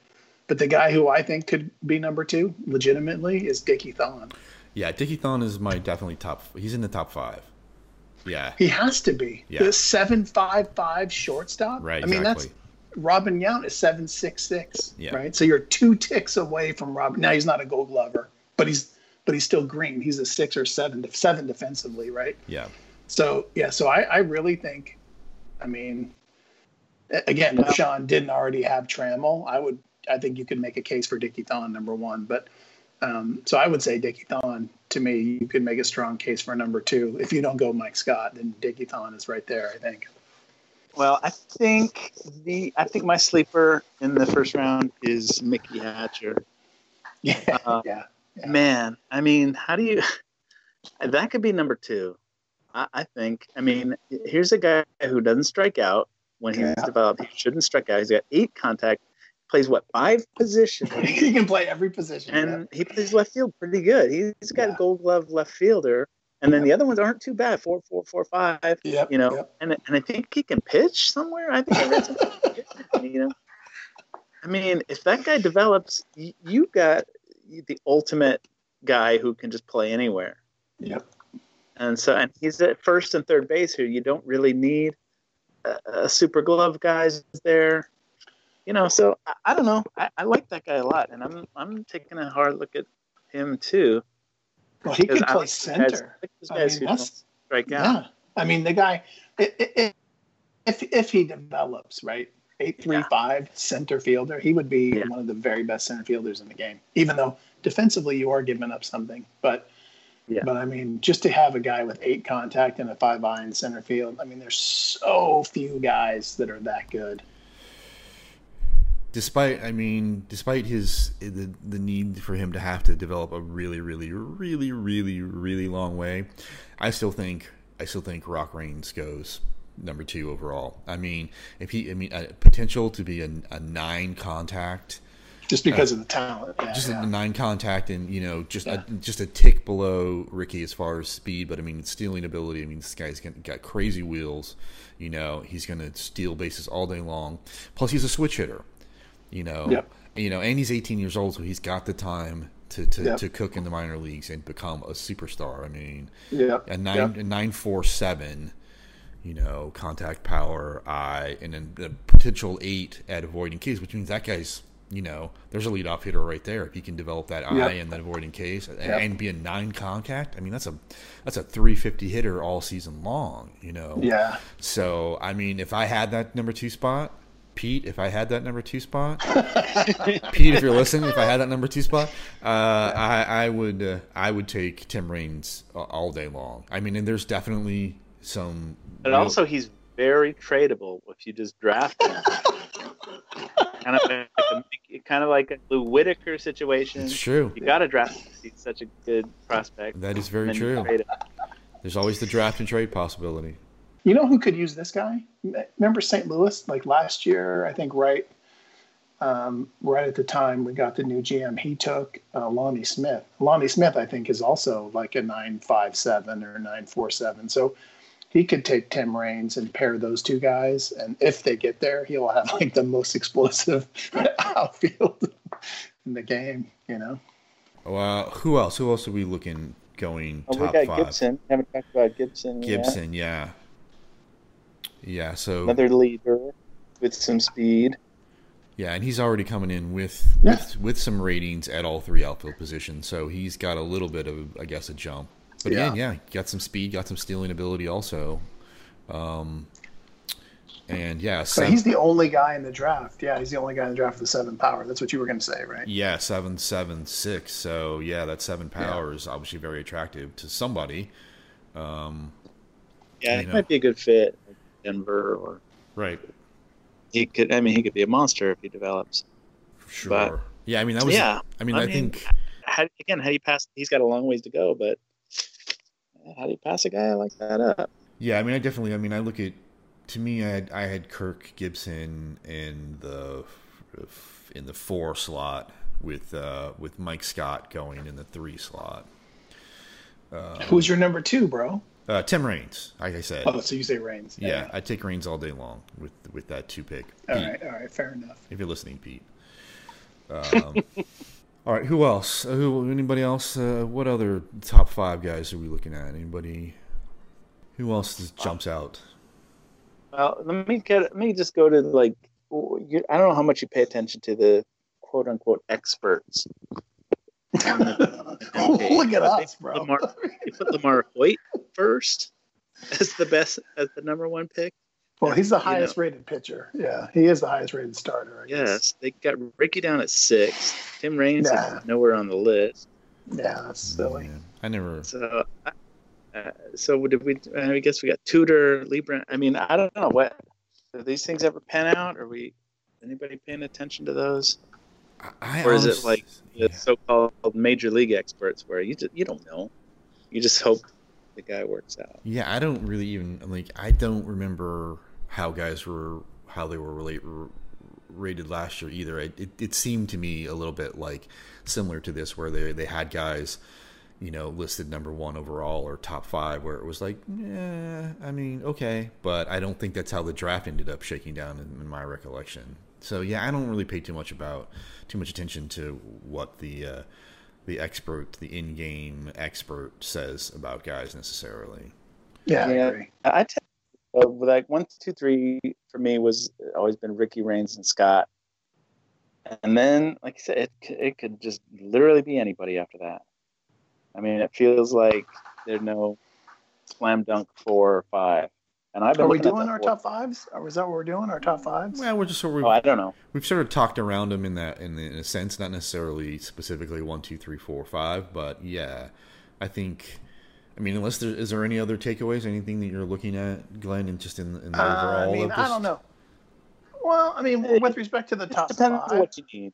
but the guy who I think could be number two legitimately is Dickie Thon. Yeah, Dickie Thon is my definitely top. He's in the top five. Yeah, He has to be. Yeah. The seven five five shortstop. right. I mean, exactly. that's Robin Yount is seven six six. Yeah. Right. So you're two ticks away from Robin. Now he's not a Gold Glover, but he's but he's still green. He's a six or seven seven defensively, right? yeah. So yeah. So I I really think, I mean, again, if Sean didn't already have Trammell, I would I think you could make a case for Dickie Thon number one, but. Um, so I would say Dickie Thon. To me, you could make a strong case for number two. If you don't go Mike Scott, then Dickie Thon is right there. I think. Well, I think the I think my sleeper in the first round is Mickey Hatcher. Yeah, Uh, yeah, Yeah. Man, I mean, how do you? That could be number two. I, I think. I mean, here's a guy who doesn't strike out when he's Yeah. developed. He shouldn't strike out. He's got eight contact. Plays what five positions, he can play every position. and he plays left field pretty good. He's got Yeah. a Gold Glove left fielder, and then the other ones aren't too bad. Four, four, four, five. yeah. Yep, You know, yep. and and I think he can pitch somewhere. I think I read something. you know, I mean, if that guy develops, you, you got the ultimate guy who can just play anywhere. Yep. And so, and he's at first and third base here. You don't really need a, a super glove guys there. You know, so I, I don't know. I, I like that guy a lot, and I'm I'm taking a hard look at him too. Well, he could play those guys- center. I like those I guys mean, who don't that's strike out. yeah. I mean, the guy, if if he develops right, eight three five center fielder, he would be Yeah. one of the very best center fielders in the game. Even though defensively you are giving up something, but Yeah. but I mean, just to have a guy with eight contact and a five eye in center field, I mean, there's so few guys that are that good. Despite, I mean, despite his the the need for him to have to develop a really, really, really, really, really long way, I still think I still think Rock Raines goes number two overall. I mean, if he, I mean, a potential to be a, a nine contact, Just because of the talent. Yeah, just yeah. a nine contact, and you know, just Yeah. a, just a tick below Rickey as far as speed. But I mean, stealing ability. I mean, this guy's got, got crazy wheels. You know, he's going to steal bases all day long. Plus, he's a switch hitter. You know, Yep. you know, and he's 18 years old, so he's got the time to to, Yep. to cook in the minor leagues and become a superstar. I mean, Yep. a nine Yep. nine four seven, you know, contact power, eye, and then the potential eight at avoiding Ks, which means that guy's, you know, there's a leadoff hitter right there. If he can develop that eye Yep. and then avoiding Ks and, Yep. and be a nine contact, I mean that's a that's a three fifty hitter all season long. You know, Yeah. So I mean, if I had that number two spot. Pete, if I had that number two spot, Pete, if you're listening, if I had that number two spot, uh, I, I would uh, I would take Tim Raines all day long. I mean, and there's definitely some. But real- also, he's very tradable if you just draft him. kind of like a, kind of like a Lou Whitaker situation. it's true. You got to draft him. 'cause He's such a good prospect. That is very And then you true. There's always the draft and trade possibility. You know who could use this guy? Remember St. Louis? Like last year, I think right, um, right at the time we got the new GM, he took uh, Lonnie Smith. Lonnie Smith, I think, is also like a nine five seven or nine four seven. So he could take Tim Raines and pair those two guys, and if they get there, he'll have like the most explosive outfield in the game. You know? Well, who else? Who else are we looking going Oh, we got five? Gibson. Haven't talked about Gibson. yet. Gibson, yeah, yeah. So Another leader with some speed. Yeah, and he's already coming in with Yeah. with with some ratings at all three outfield positions, so he's got a little bit of, I guess, a jump. But Yeah. again, yeah, got some speed, got some stealing ability also. Um, and yeah, But seven, he's the only guy in the draft. Yeah, he's the only guy in the draft with seven power. That's what you were going to say, right? yeah, seven, seven, six. So yeah, that seven power is obviously very attractive to somebody. Um, Yeah, You he know. might be a good fit. Denver, or right, he could. I mean, he could be a monster if he develops. sure. But- yeah, I mean that was. yeah, I mean, I, I mean, think How, again, how do you pass? He's got a long ways to go, but how do you pass a guy like that up? Yeah, I mean, I definitely. I mean, I look at. To me, I had I had Kirk Gibson in the in the four slot with uh, with Mike Scott going in the three slot. Who's your number two, bro? Uh, Tim Raines, like I said. Oh, so you say Raines? yeah, I take Raines all day long with with that two pick. All Pete, right, all right, fair enough. If you're listening, Pete. Um, All right, who else? Uh, who? Anybody else? Uh, what other top five guys are we looking at? Anybody? Who else just jumps out? Well, let me get. Let me just go to like. You, I don't know how much you pay attention to the quote unquote experts. Look at us, bro. LaMarr, you put LaMarr Hoyt first as the best, as the number one pick. Well, he's the highest know. rated pitcher. Yeah, he is the highest rated starter. yes, they got Rickey down at six. Tim Raines yeah. nowhere on the list. Yeah, that's silly. Yeah, I never. So, uh, so did we? I guess we got Tudor, Libra. I mean, I don't know what. Do these things ever pan out? Are we? Anybody paying attention to those? I or is it like the yeah. so-called major league experts, where you just you don't know, you just hope the guy works out? Yeah, I don't really even like. I don't remember how guys were how they were relate, rated last year either. It, it, it seemed to me a little bit like similar to this, where they they had guys you know, listed number one overall or top five, where it was like, yeah, I mean, okay, but I don't think that's how the draft ended up shaking down in, in my recollection. So yeah, I don't really pay too much about too much attention to what the uh, the expert, the in-game expert says about guys necessarily. Yeah, yeah. I, I tell uh, like one, two, three for me was always been Rickey Raines and Scott, and then like I said, it it could just literally be anybody after that. I mean, it feels like there's no slam dunk four or five. And I've been Are we doing our top fives? Or is that what we're doing? Our top fives? Well, we're just sort of. Oh, I don't know. We've sort of talked around them in that, in, in a sense, not necessarily specifically one, two, three, four, five, but yeah, I think. I mean, unless there is there any other takeaways, anything that you're looking at, Glen, and just in, in the uh, overall? I mean, I don't know. Well, I mean, with respect to the top it depends five, on what you need.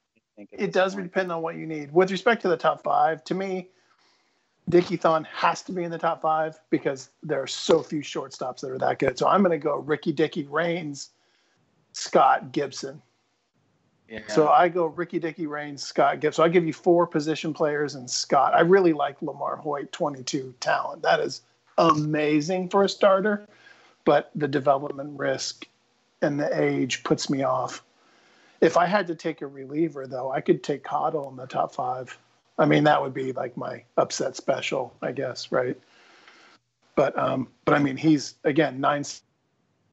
It does point. depend on what you need. With respect to the top five, to me, Dickie Thon has to be in the top five because there are so few shortstops that are that good. So I'm going to go Rickey Dickie Raines, Scott Gibson. So I go Rickey Dickie Raines, Scott Gibson. So I give you four position players and Scott. I really like LaMarr Hoyt, 22 talent. That is amazing for a starter, but the development risk and the age puts me off. If I had to take a reliever, though, I could take Cottle in the top five. I mean, that would be like my upset special, I guess, right? But um, but I mean, he's again nine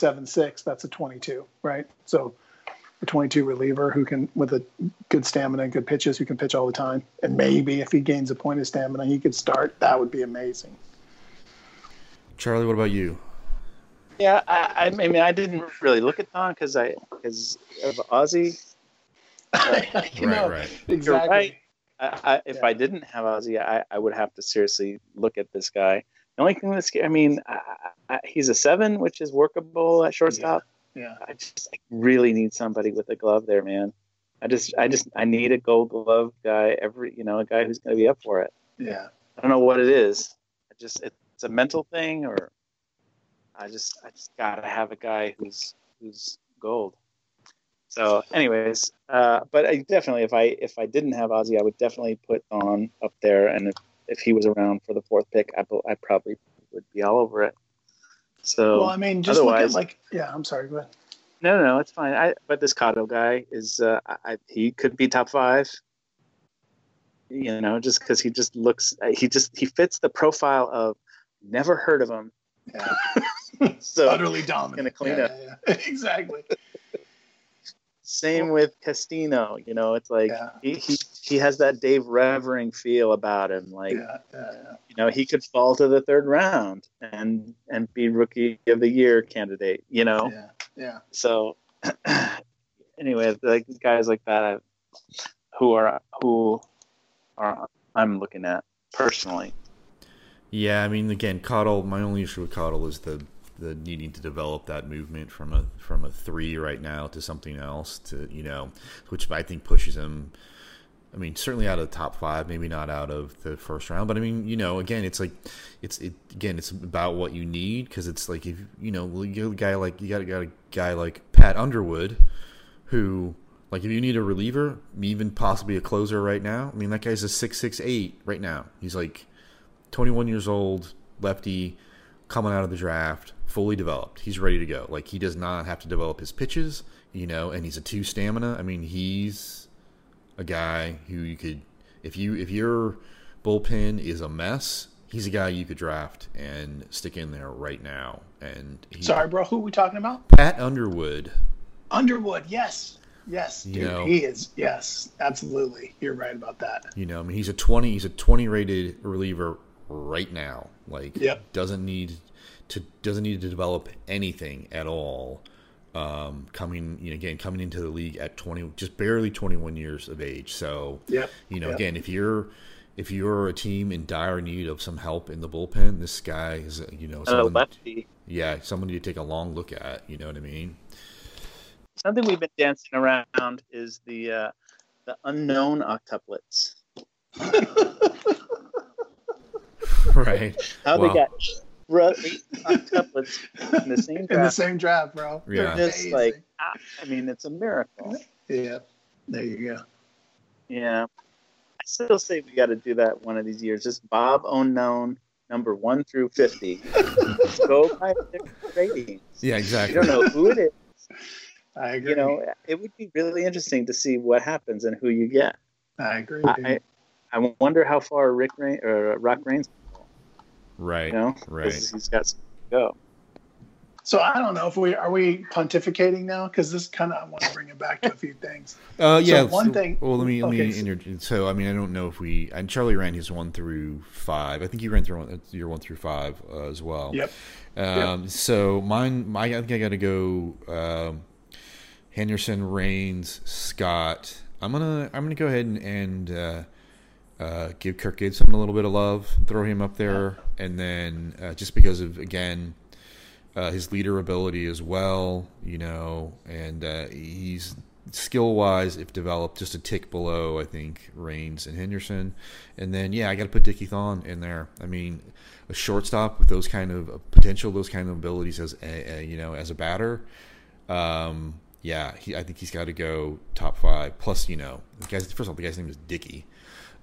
seven six. That's a twenty two, right? So a twenty two reliever who can with a good stamina and good pitches, who can pitch all the time, and mm-hmm. maybe if he gains a point of stamina, he could start. That would be amazing. Charlie, what about you? Yeah, I, I mean, I didn't really look at Thon because I because of Ozzie. right, right. Exactly. Right. I, I, if yeah. I didn't have Ozzie, I, I would have to seriously look at this guy. The only thing that's, I mean, I, he's a seven, which is workable at shortstop. Yeah. Yeah. I just I really need somebody with a glove there, man. I just, I just, I need a Gold Glove guy. Every, you know, a guy who's going to be up for it. Yeah. I don't know what it is. I just, it's a mental thing, or I just, I just gotta have a guy who's, who's gold. So, anyways, uh, but I definitely, if I if I didn't have Ozzie, I would definitely put on up there, and if, if he was around for the fourth pick, I, I probably would be all over it. So, well, I mean, just look at like, yeah, I'm sorry, go ahead. No, no, it's fine. I but this Cotto guy is, uh, I, he could be top five. You know, just because he just looks, he just he fits the profile of never heard of him. Yeah. so utterly dominant. Gonna clean yeah, up. Yeah, yeah. exactly. Same with Castino. You know, it's like yeah. he, he he has that Dave Revering feel about him. Like, yeah, yeah, you know, he could fall to the third round and and be rookie of the year candidate. You know. Yeah. Yeah. So, anyway, like guys like that, who are who are I'm looking at personally. Yeah, I mean, again, Cottle. My only issue with Cottle is the the needing to develop that movement from a from a three right now to something else to you know, which I think pushes him. I mean, certainly out of the top five, maybe not out of the first round, but I mean, you know, again, it's like, it's it again, it's about what you need because it's like if you know, you got a guy like you got, got a guy like Pat Underwood, who like if you need a reliever, even possibly a closer right now. I mean, that guy's a six six eight right now. He's like twenty one years old, lefty, coming out of the draft fully developed. He's ready to go. Like he does not have to develop his pitches, you know, and he's a two stamina. I mean, he's a guy who you could if you if your bullpen is a mess, he's a guy you could draft and stick in there right now. And he, sorry, bro, who are we talking about? Pat Underwood. Underwood, yes, yes, dude, you know, he is. Yes, absolutely, you're right about that. You know, I mean, he's a twenty, he's a twenty rated reliever right now. Like, yep. doesn't need to doesn't need to develop anything at all. Um, coming, you know, again, coming into the league at twenty, just barely twenty one years of age. So, yeah, you know, yep. again, if you're if you're a team in dire need of some help in the bullpen, this guy is, you know, someone, lefty. Yeah, somebody to take a long look at. You know what I mean? Something we've been dancing around is the uh, the unknown octuplets. right. How well, they got eight octuplets in the same draft. In the same draft, bro. Yeah. They're just like, I mean, it's a miracle. Yeah. There you go. Yeah I still say we got to do that one of these years. Just Bob Unknown, number one through fifty. Go by ratings. Yeah, exactly. You don't know who it is. I agree. You know, it would be really interesting to see what happens and who you get. I agree. I, I wonder how far Rick Rain, or Rock Raines. Right. You know, right. He's got to go. So I don't know if we are we pontificating now because this kind of I want to bring it back to a few things. Uh, yeah. So one thing. Well, let me let okay, me. So, so I mean, I don't know if we and Charlie ran his one through five. I think you ran through one, your one through five uh, as well. Yep. Um, yep. So mine, my, I think I got to go. Um, Henderson, Raines, Scott. I'm gonna I'm gonna go ahead and, and uh, uh, give Kirk Gibson a little bit of love, throw him up there, yeah. and then uh, just because of again uh, his leader ability as well, you know, and uh, he's skill wise, if developed, just a tick below, I think, Raines and Henderson. And then, yeah, I got to put Dickie Thon in there. I mean, a shortstop with those kind of uh, potential, those kind of abilities as a, a you know as a batter. Um, yeah, he, I think he's got to go top five. Plus, you know, the guy's first of all, the guy's name is Dickie,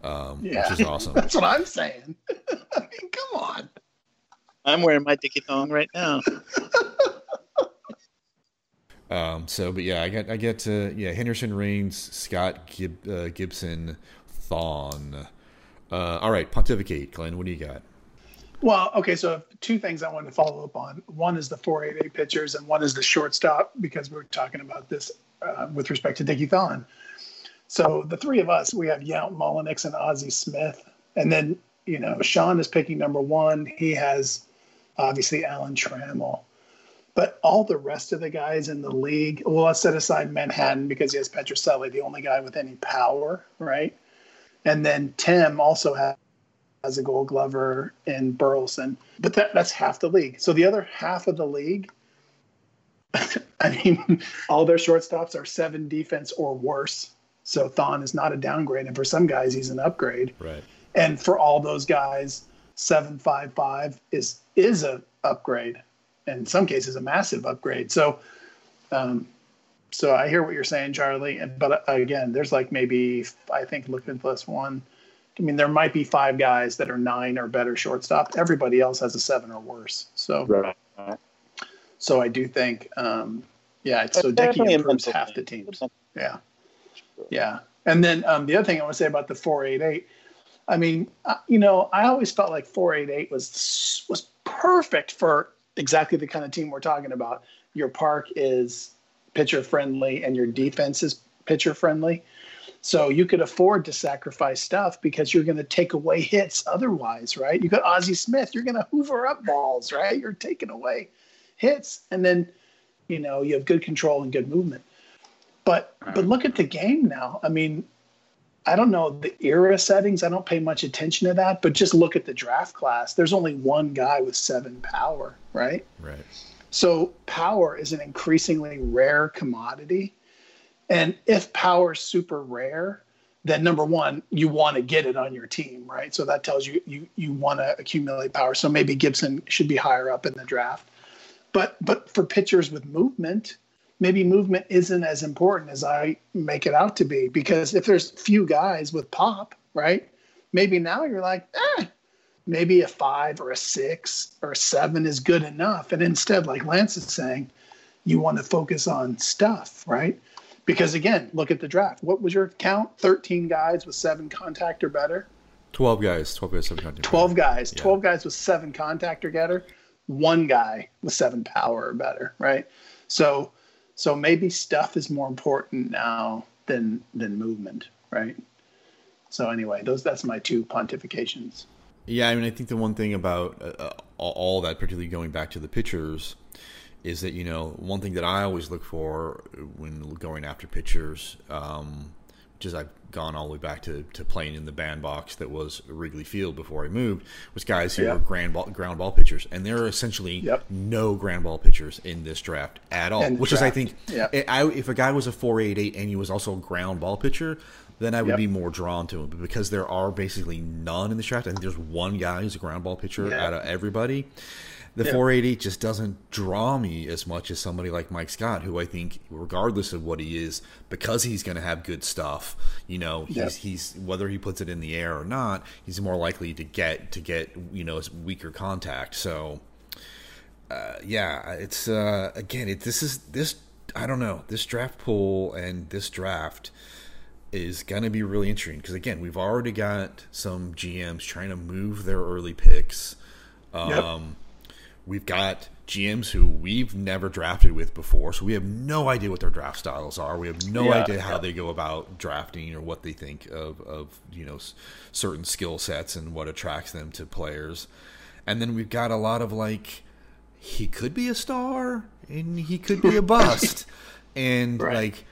um, yeah. which is awesome. That's what I'm saying. I mean, come on. I'm wearing my dicky thong right now. um. So, but yeah, I get I get to, yeah Henderson, Raines, Scott, Gib, uh, Gibson, Thon. Uh, all right, pontificate, Glen. What do you got? Well, okay, so two things I wanted to follow up on. One is the 488 pitchers, and one is the shortstop, because we are talking about this uh, with respect to Dickie Thon. So the three of us, we have Yount, Mullinix, and Ozzie Smith. And then, you know, Sean is picking number one. He has obviously Alan Trammell. But all the rest of the guys in the league, well, let's set aside Manhattan because he has Petrocelli, the only guy with any power, right? And then Tim also has, has a gold glover in Burleson. But that, that's half the league. So the other half of the league, I mean, all their shortstops are seven defense or worse. So Thon is not a downgrade. And for some guys, he's an upgrade. Right. And for all those guys, 755 is is a upgrade and in some cases a massive upgrade so um, so i hear what you're saying charlie and but uh, again there's like maybe i think looking plus one i mean there might be five guys that are nine or better shortstop everybody else has a seven or worse so right. so i do think um, yeah so Dickie improves half the teams yeah yeah and then um, the other thing i want to say about the 488 I mean, you know, I always felt like 488 was was perfect for exactly the kind of team we're talking about. Your park is pitcher friendly and your defense is pitcher friendly. So you could afford to sacrifice stuff because you're going to take away hits otherwise, right? You got Ozzie Smith, you're going to hoover up balls, right? You're taking away hits and then you know, you have good control and good movement. But but look at the game now. I mean, I don't know the era settings. I don't pay much attention to that, but just look at the draft class. There's only one guy with seven power, right? Right. So power is an increasingly rare commodity. And if power is super rare, then number one, you want to get it on your team, right? So that tells you you you want to accumulate power. So maybe Gibson should be higher up in the draft. But but for pitchers with movement, maybe movement isn't as important as I make it out to be. Because if there's few guys with pop, right? Maybe now you're like, eh, maybe a five or a six or a seven is good enough. And instead, like Lance is saying, you want to focus on stuff, right? Because again, look at the draft. What was your count? 13 guys with seven contact or better? 12 guys. 12 guys, seven contact. 12 guys. Yeah. 12 guys with seven contact or better. One guy with seven power or better, right? So so maybe stuff is more important now than than movement, right? So anyway, those that's my two pontifications. Yeah, I mean, I think the one thing about uh, uh all that, particularly going back to the pitchers, is that you know one thing that I always look for when going after pitchers, um, is I've gone all the way back to, to playing in the bandbox that was Wrigley Field before I moved, was guys who were ground ball, ground ball pitchers, and there are essentially yep. no ground ball pitchers in this draft at all. which draft. is, I think, yep. I, if a guy was a four eight eight and he was also a ground ball pitcher, then I would yep. be more drawn to him. But because there are basically none in the draft, I think there's one guy who's a ground ball pitcher yeah. out of everybody. The yeah. 480 just doesn't draw me as much as somebody like Mike Scott, who I think, regardless of what he is, because he's going to have good stuff, you know, he's, yep. he's whether he puts it in the air or not, he's more likely to get to get you know weaker contact. So, uh, yeah, it's uh, again, it, this is this I don't know this draft pool and this draft is going to be really interesting because again we've already got some GMs trying to move their early picks. Um, yep. We've got GMs who we've never drafted with before, so we have no idea what their draft styles are. We have no yeah, idea how yeah. they go about drafting or what they think of, of you know certain skill sets and what attracts them to players. And then we've got a lot of like he could be a star and he could be a bust, and right. like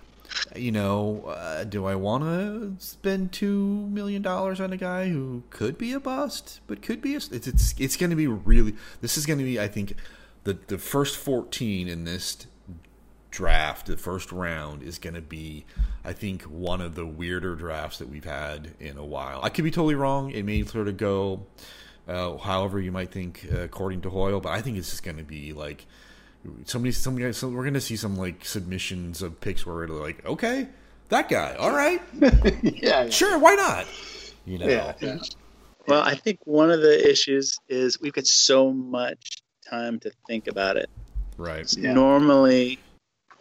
you know, uh, do I want to spend two million dollars on a guy who could be a bust, but could be a? It's it's it's going to be really. This is going to be, I think, the the first fourteen in this draft, the first round, is going to be, I think, one of the weirder drafts that we've had in a while. I could be totally wrong. It may sort of go, uh, however you might think, uh, according to Hoyle, but I think it's just going to be like somebody, some guys, so we're gonna see some like submissions of picks where we're like, okay, that guy, all right, yeah, yeah, sure, why not? You know. Yeah, yeah. Well, I think one of the issues is we've got so much time to think about it. Right. Yeah. Normally,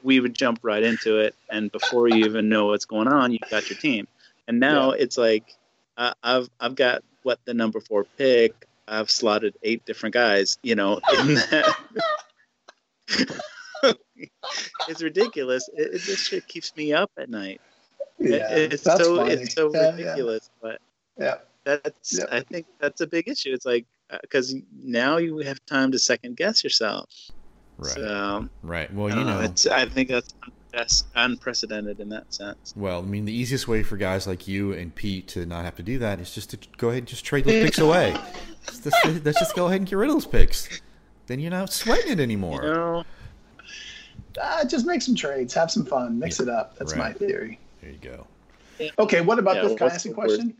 we would jump right into it, and before you even know what's going on, you've got your team. And now yeah. it's like uh, I've I've got what the number four pick. I've slotted eight different guys, you know, in that, it's ridiculous. It, it, this shit keeps me up at night. Yeah, it, it's so it's so yeah, ridiculous, yeah. but yeah, that's yeah. I think that's a big issue. It's like because uh, now you have time to second guess yourself. Right. So, right. Well, you know, know, it's I think that's that's unprecedented in that sense. Well, I mean, the easiest way for guys like you and Pete to not have to do that is just to go ahead and just trade those picks away. Let's, let's just go ahead and get rid of those picks then you're not sweating it anymore. You know, uh, just make some trades, have some fun, mix yeah, it up. That's right. my theory. There you go. Okay, what about yeah, this? Can I ask a question?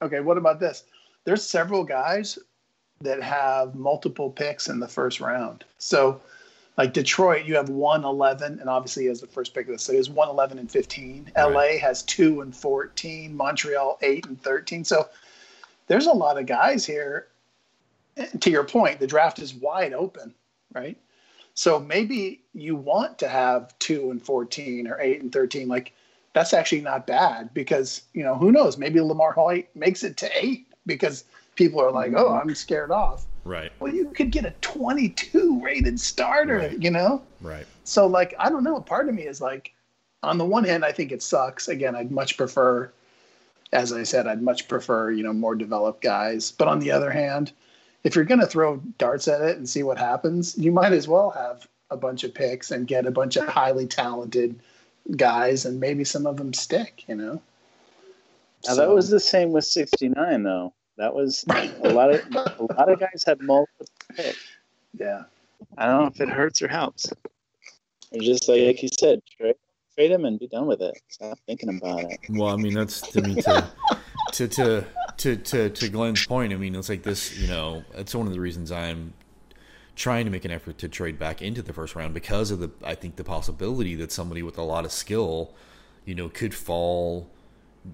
Okay, what about this? There's several guys that have multiple picks in the first round. So, like Detroit, you have 111, and obviously has the first pick of the city is 111 and 15. Right. LA has 2 and 14. Montreal, 8 and 13. So, there's a lot of guys here to your point, the draft is wide open, right? So maybe you want to have two and 14 or eight and 13. Like that's actually not bad because, you know, who knows? Maybe LaMarr Hoyt makes it to eight because people are like, oh, I'm scared off. Right. Well, you could get a 22 rated starter, right. you know? Right. So, like, I don't know. Part of me is like, on the one hand, I think it sucks. Again, I'd much prefer, as I said, I'd much prefer, you know, more developed guys. But on the other hand, if you're going to throw darts at it and see what happens, you might as well have a bunch of picks and get a bunch of highly talented guys, and maybe some of them stick. You know. Now so. that was the same with '69, though. That was a lot of a lot of guys had multiple picks. Yeah. I don't know if it hurts or helps. It's just like, like you said, trade, trade him and be done with it. Stop thinking about it. Well, I mean, that's to me to to to to, to, to Glen's point, I mean, it's like this, you know, it's one of the reasons I'm trying to make an effort to trade back into the first round because of the, I think, the possibility that somebody with a lot of skill, you know, could fall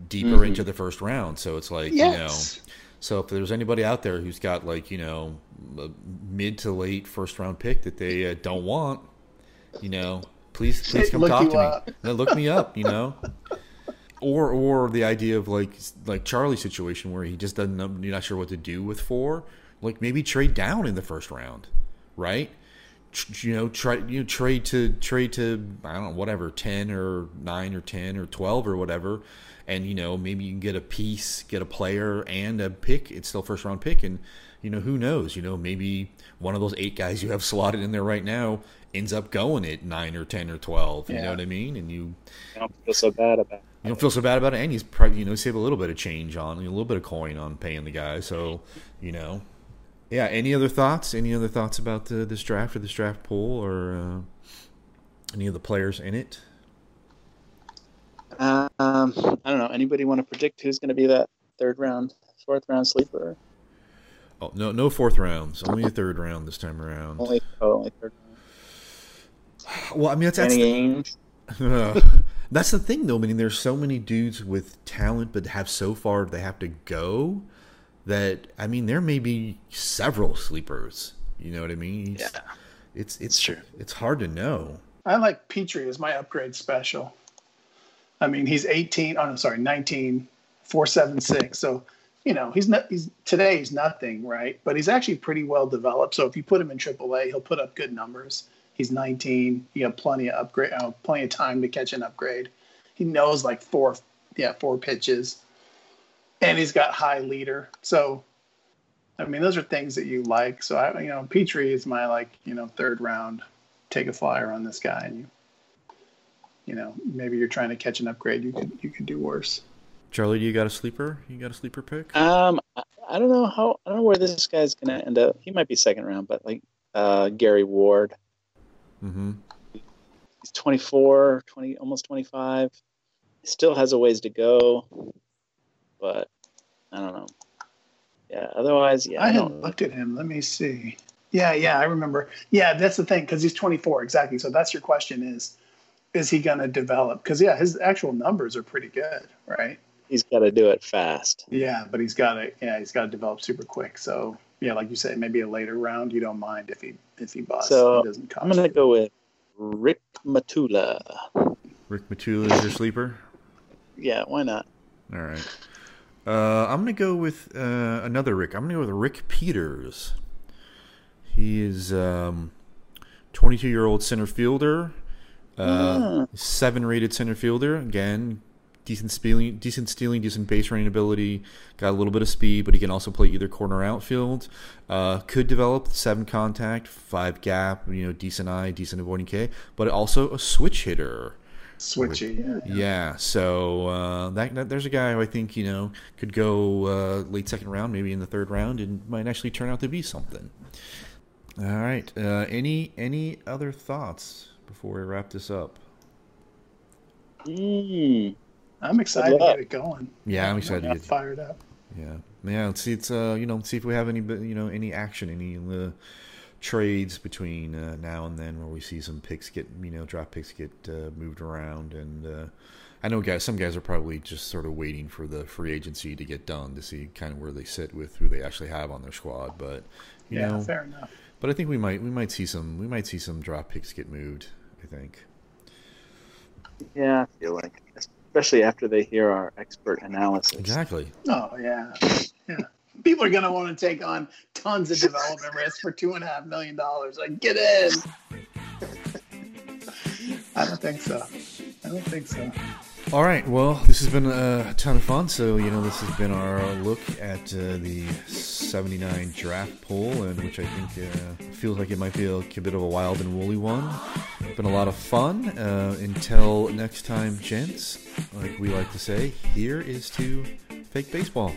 deeper mm-hmm. into the first round. So it's like, yes. you know, so if there's anybody out there who's got like, you know, a mid to late first round pick that they uh, don't want, you know, please please come talk to me. No, look me up. You know. Or, or the idea of like like Charlie's situation where he just doesn't know, you're not sure what to do with four. Like maybe trade down in the first round, right? you know try you know, trade to trade to I don't know whatever ten or nine or ten or twelve or whatever, and you know maybe you can get a piece, get a player and a pick. It's still first round pick, and you know who knows? You know maybe one of those eight guys you have slotted in there right now ends up going at nine or ten or twelve. You know what I mean? And you, you don't feel so bad about. It. You don't feel so bad about it, and he's probably you know save a little bit of change on a little bit of coin on paying the guy. So you know yeah. Any other thoughts? Any other thoughts about the, this draft or this draft pool or uh, any of the players in it? Um, I don't know. Anybody want to predict who's going to be that third round, fourth round sleeper? Oh no, no fourth rounds. Only a third round this time around. Only, oh, only third round. Well, I mean that's that's the, that's the thing though. I mean, there's so many dudes with talent, but have so far they have to go that I mean there may be several sleepers. You know what I mean? yeah, it's it's true. It's hard to know. I like Petry as my upgrade special. I mean, he's 18. Oh, I'm sorry, 19, 476. So, you know, he's not. He's today he's nothing, right? But he's actually pretty well developed. So if you put him in AAA, he'll put up good numbers. He's 19. You have plenty of upgrade, uh, plenty of time to catch an upgrade. He knows like four, yeah, four pitches and he's got high leader. So, I mean, those are things that you like. So, I, you know, Petry is my like, you know, third round, take a flyer on this guy, and you, you know, maybe you're trying to catch an upgrade. You could you could do worse. Charlie, do you got a sleeper? You got a sleeper pick? Um, I don't know how I don't know where this guy's gonna end up. He might be second round, but like uh, Gary Ward. Mm-hmm. He's 24, 20, almost 25. He still has a ways to go but I don't know. Yeah. Otherwise, yeah. I, I hadn't looked at him. Let me see. Yeah, yeah, I remember. Yeah, that's the thing because he's 24 exactly. So that's your question is, is he going to develop? Because yeah, his actual numbers are pretty good, right? He's got to do it fast. Yeah, but he's got to yeah he's got to develop super quick. So yeah, like you say, maybe a later round. You don't mind if he if he busts. So he doesn't I'm going to go with Rick Matula. Rick Matula is your sleeper. Yeah, why not? All right. Uh, I'm gonna go with uh, another Rick. I'm gonna go with Rick Peters. He is um, 22 year old center fielder, uh, mm. seven rated center fielder. Again, decent stealing, decent stealing, decent base running ability. Got a little bit of speed, but he can also play either corner outfield. Uh, could develop seven contact, five gap. You know, decent eye, decent avoiding K, but also a switch hitter switchy. Yeah, yeah. yeah so uh, that, that, there's a guy who I think you know could go uh, late second round, maybe in the third round, and might actually turn out to be something. All right. Uh, any any other thoughts before we wrap this up? Mm. I'm excited to get it going. Yeah, I'm excited to get fired up. Yeah, yeah. Let's see. It's uh, you know, see if we have any, you know, any action, any uh, trades between uh, now and then where we see some picks get you know draft picks get uh, moved around and uh, I know guys some guys are probably just sort of waiting for the free agency to get done to see kind of where they sit with who they actually have on their squad but you yeah, know fair enough but I think we might we might see some we might see some draft picks get moved I think yeah I feel like especially after they hear our expert analysis exactly oh yeah yeah people are going to want to take on tons of development risk for two and a half million dollars. Like, get in. I don't think so. I don't think so. All right. Well, this has been a ton of fun. So, you know, this has been our look at uh, the 79 draft poll, and which I think uh, feels like it might be a, bit of a wild and woolly one. Been a lot of fun. Uh, until next time, gents, like we like to say, here is to fake baseball.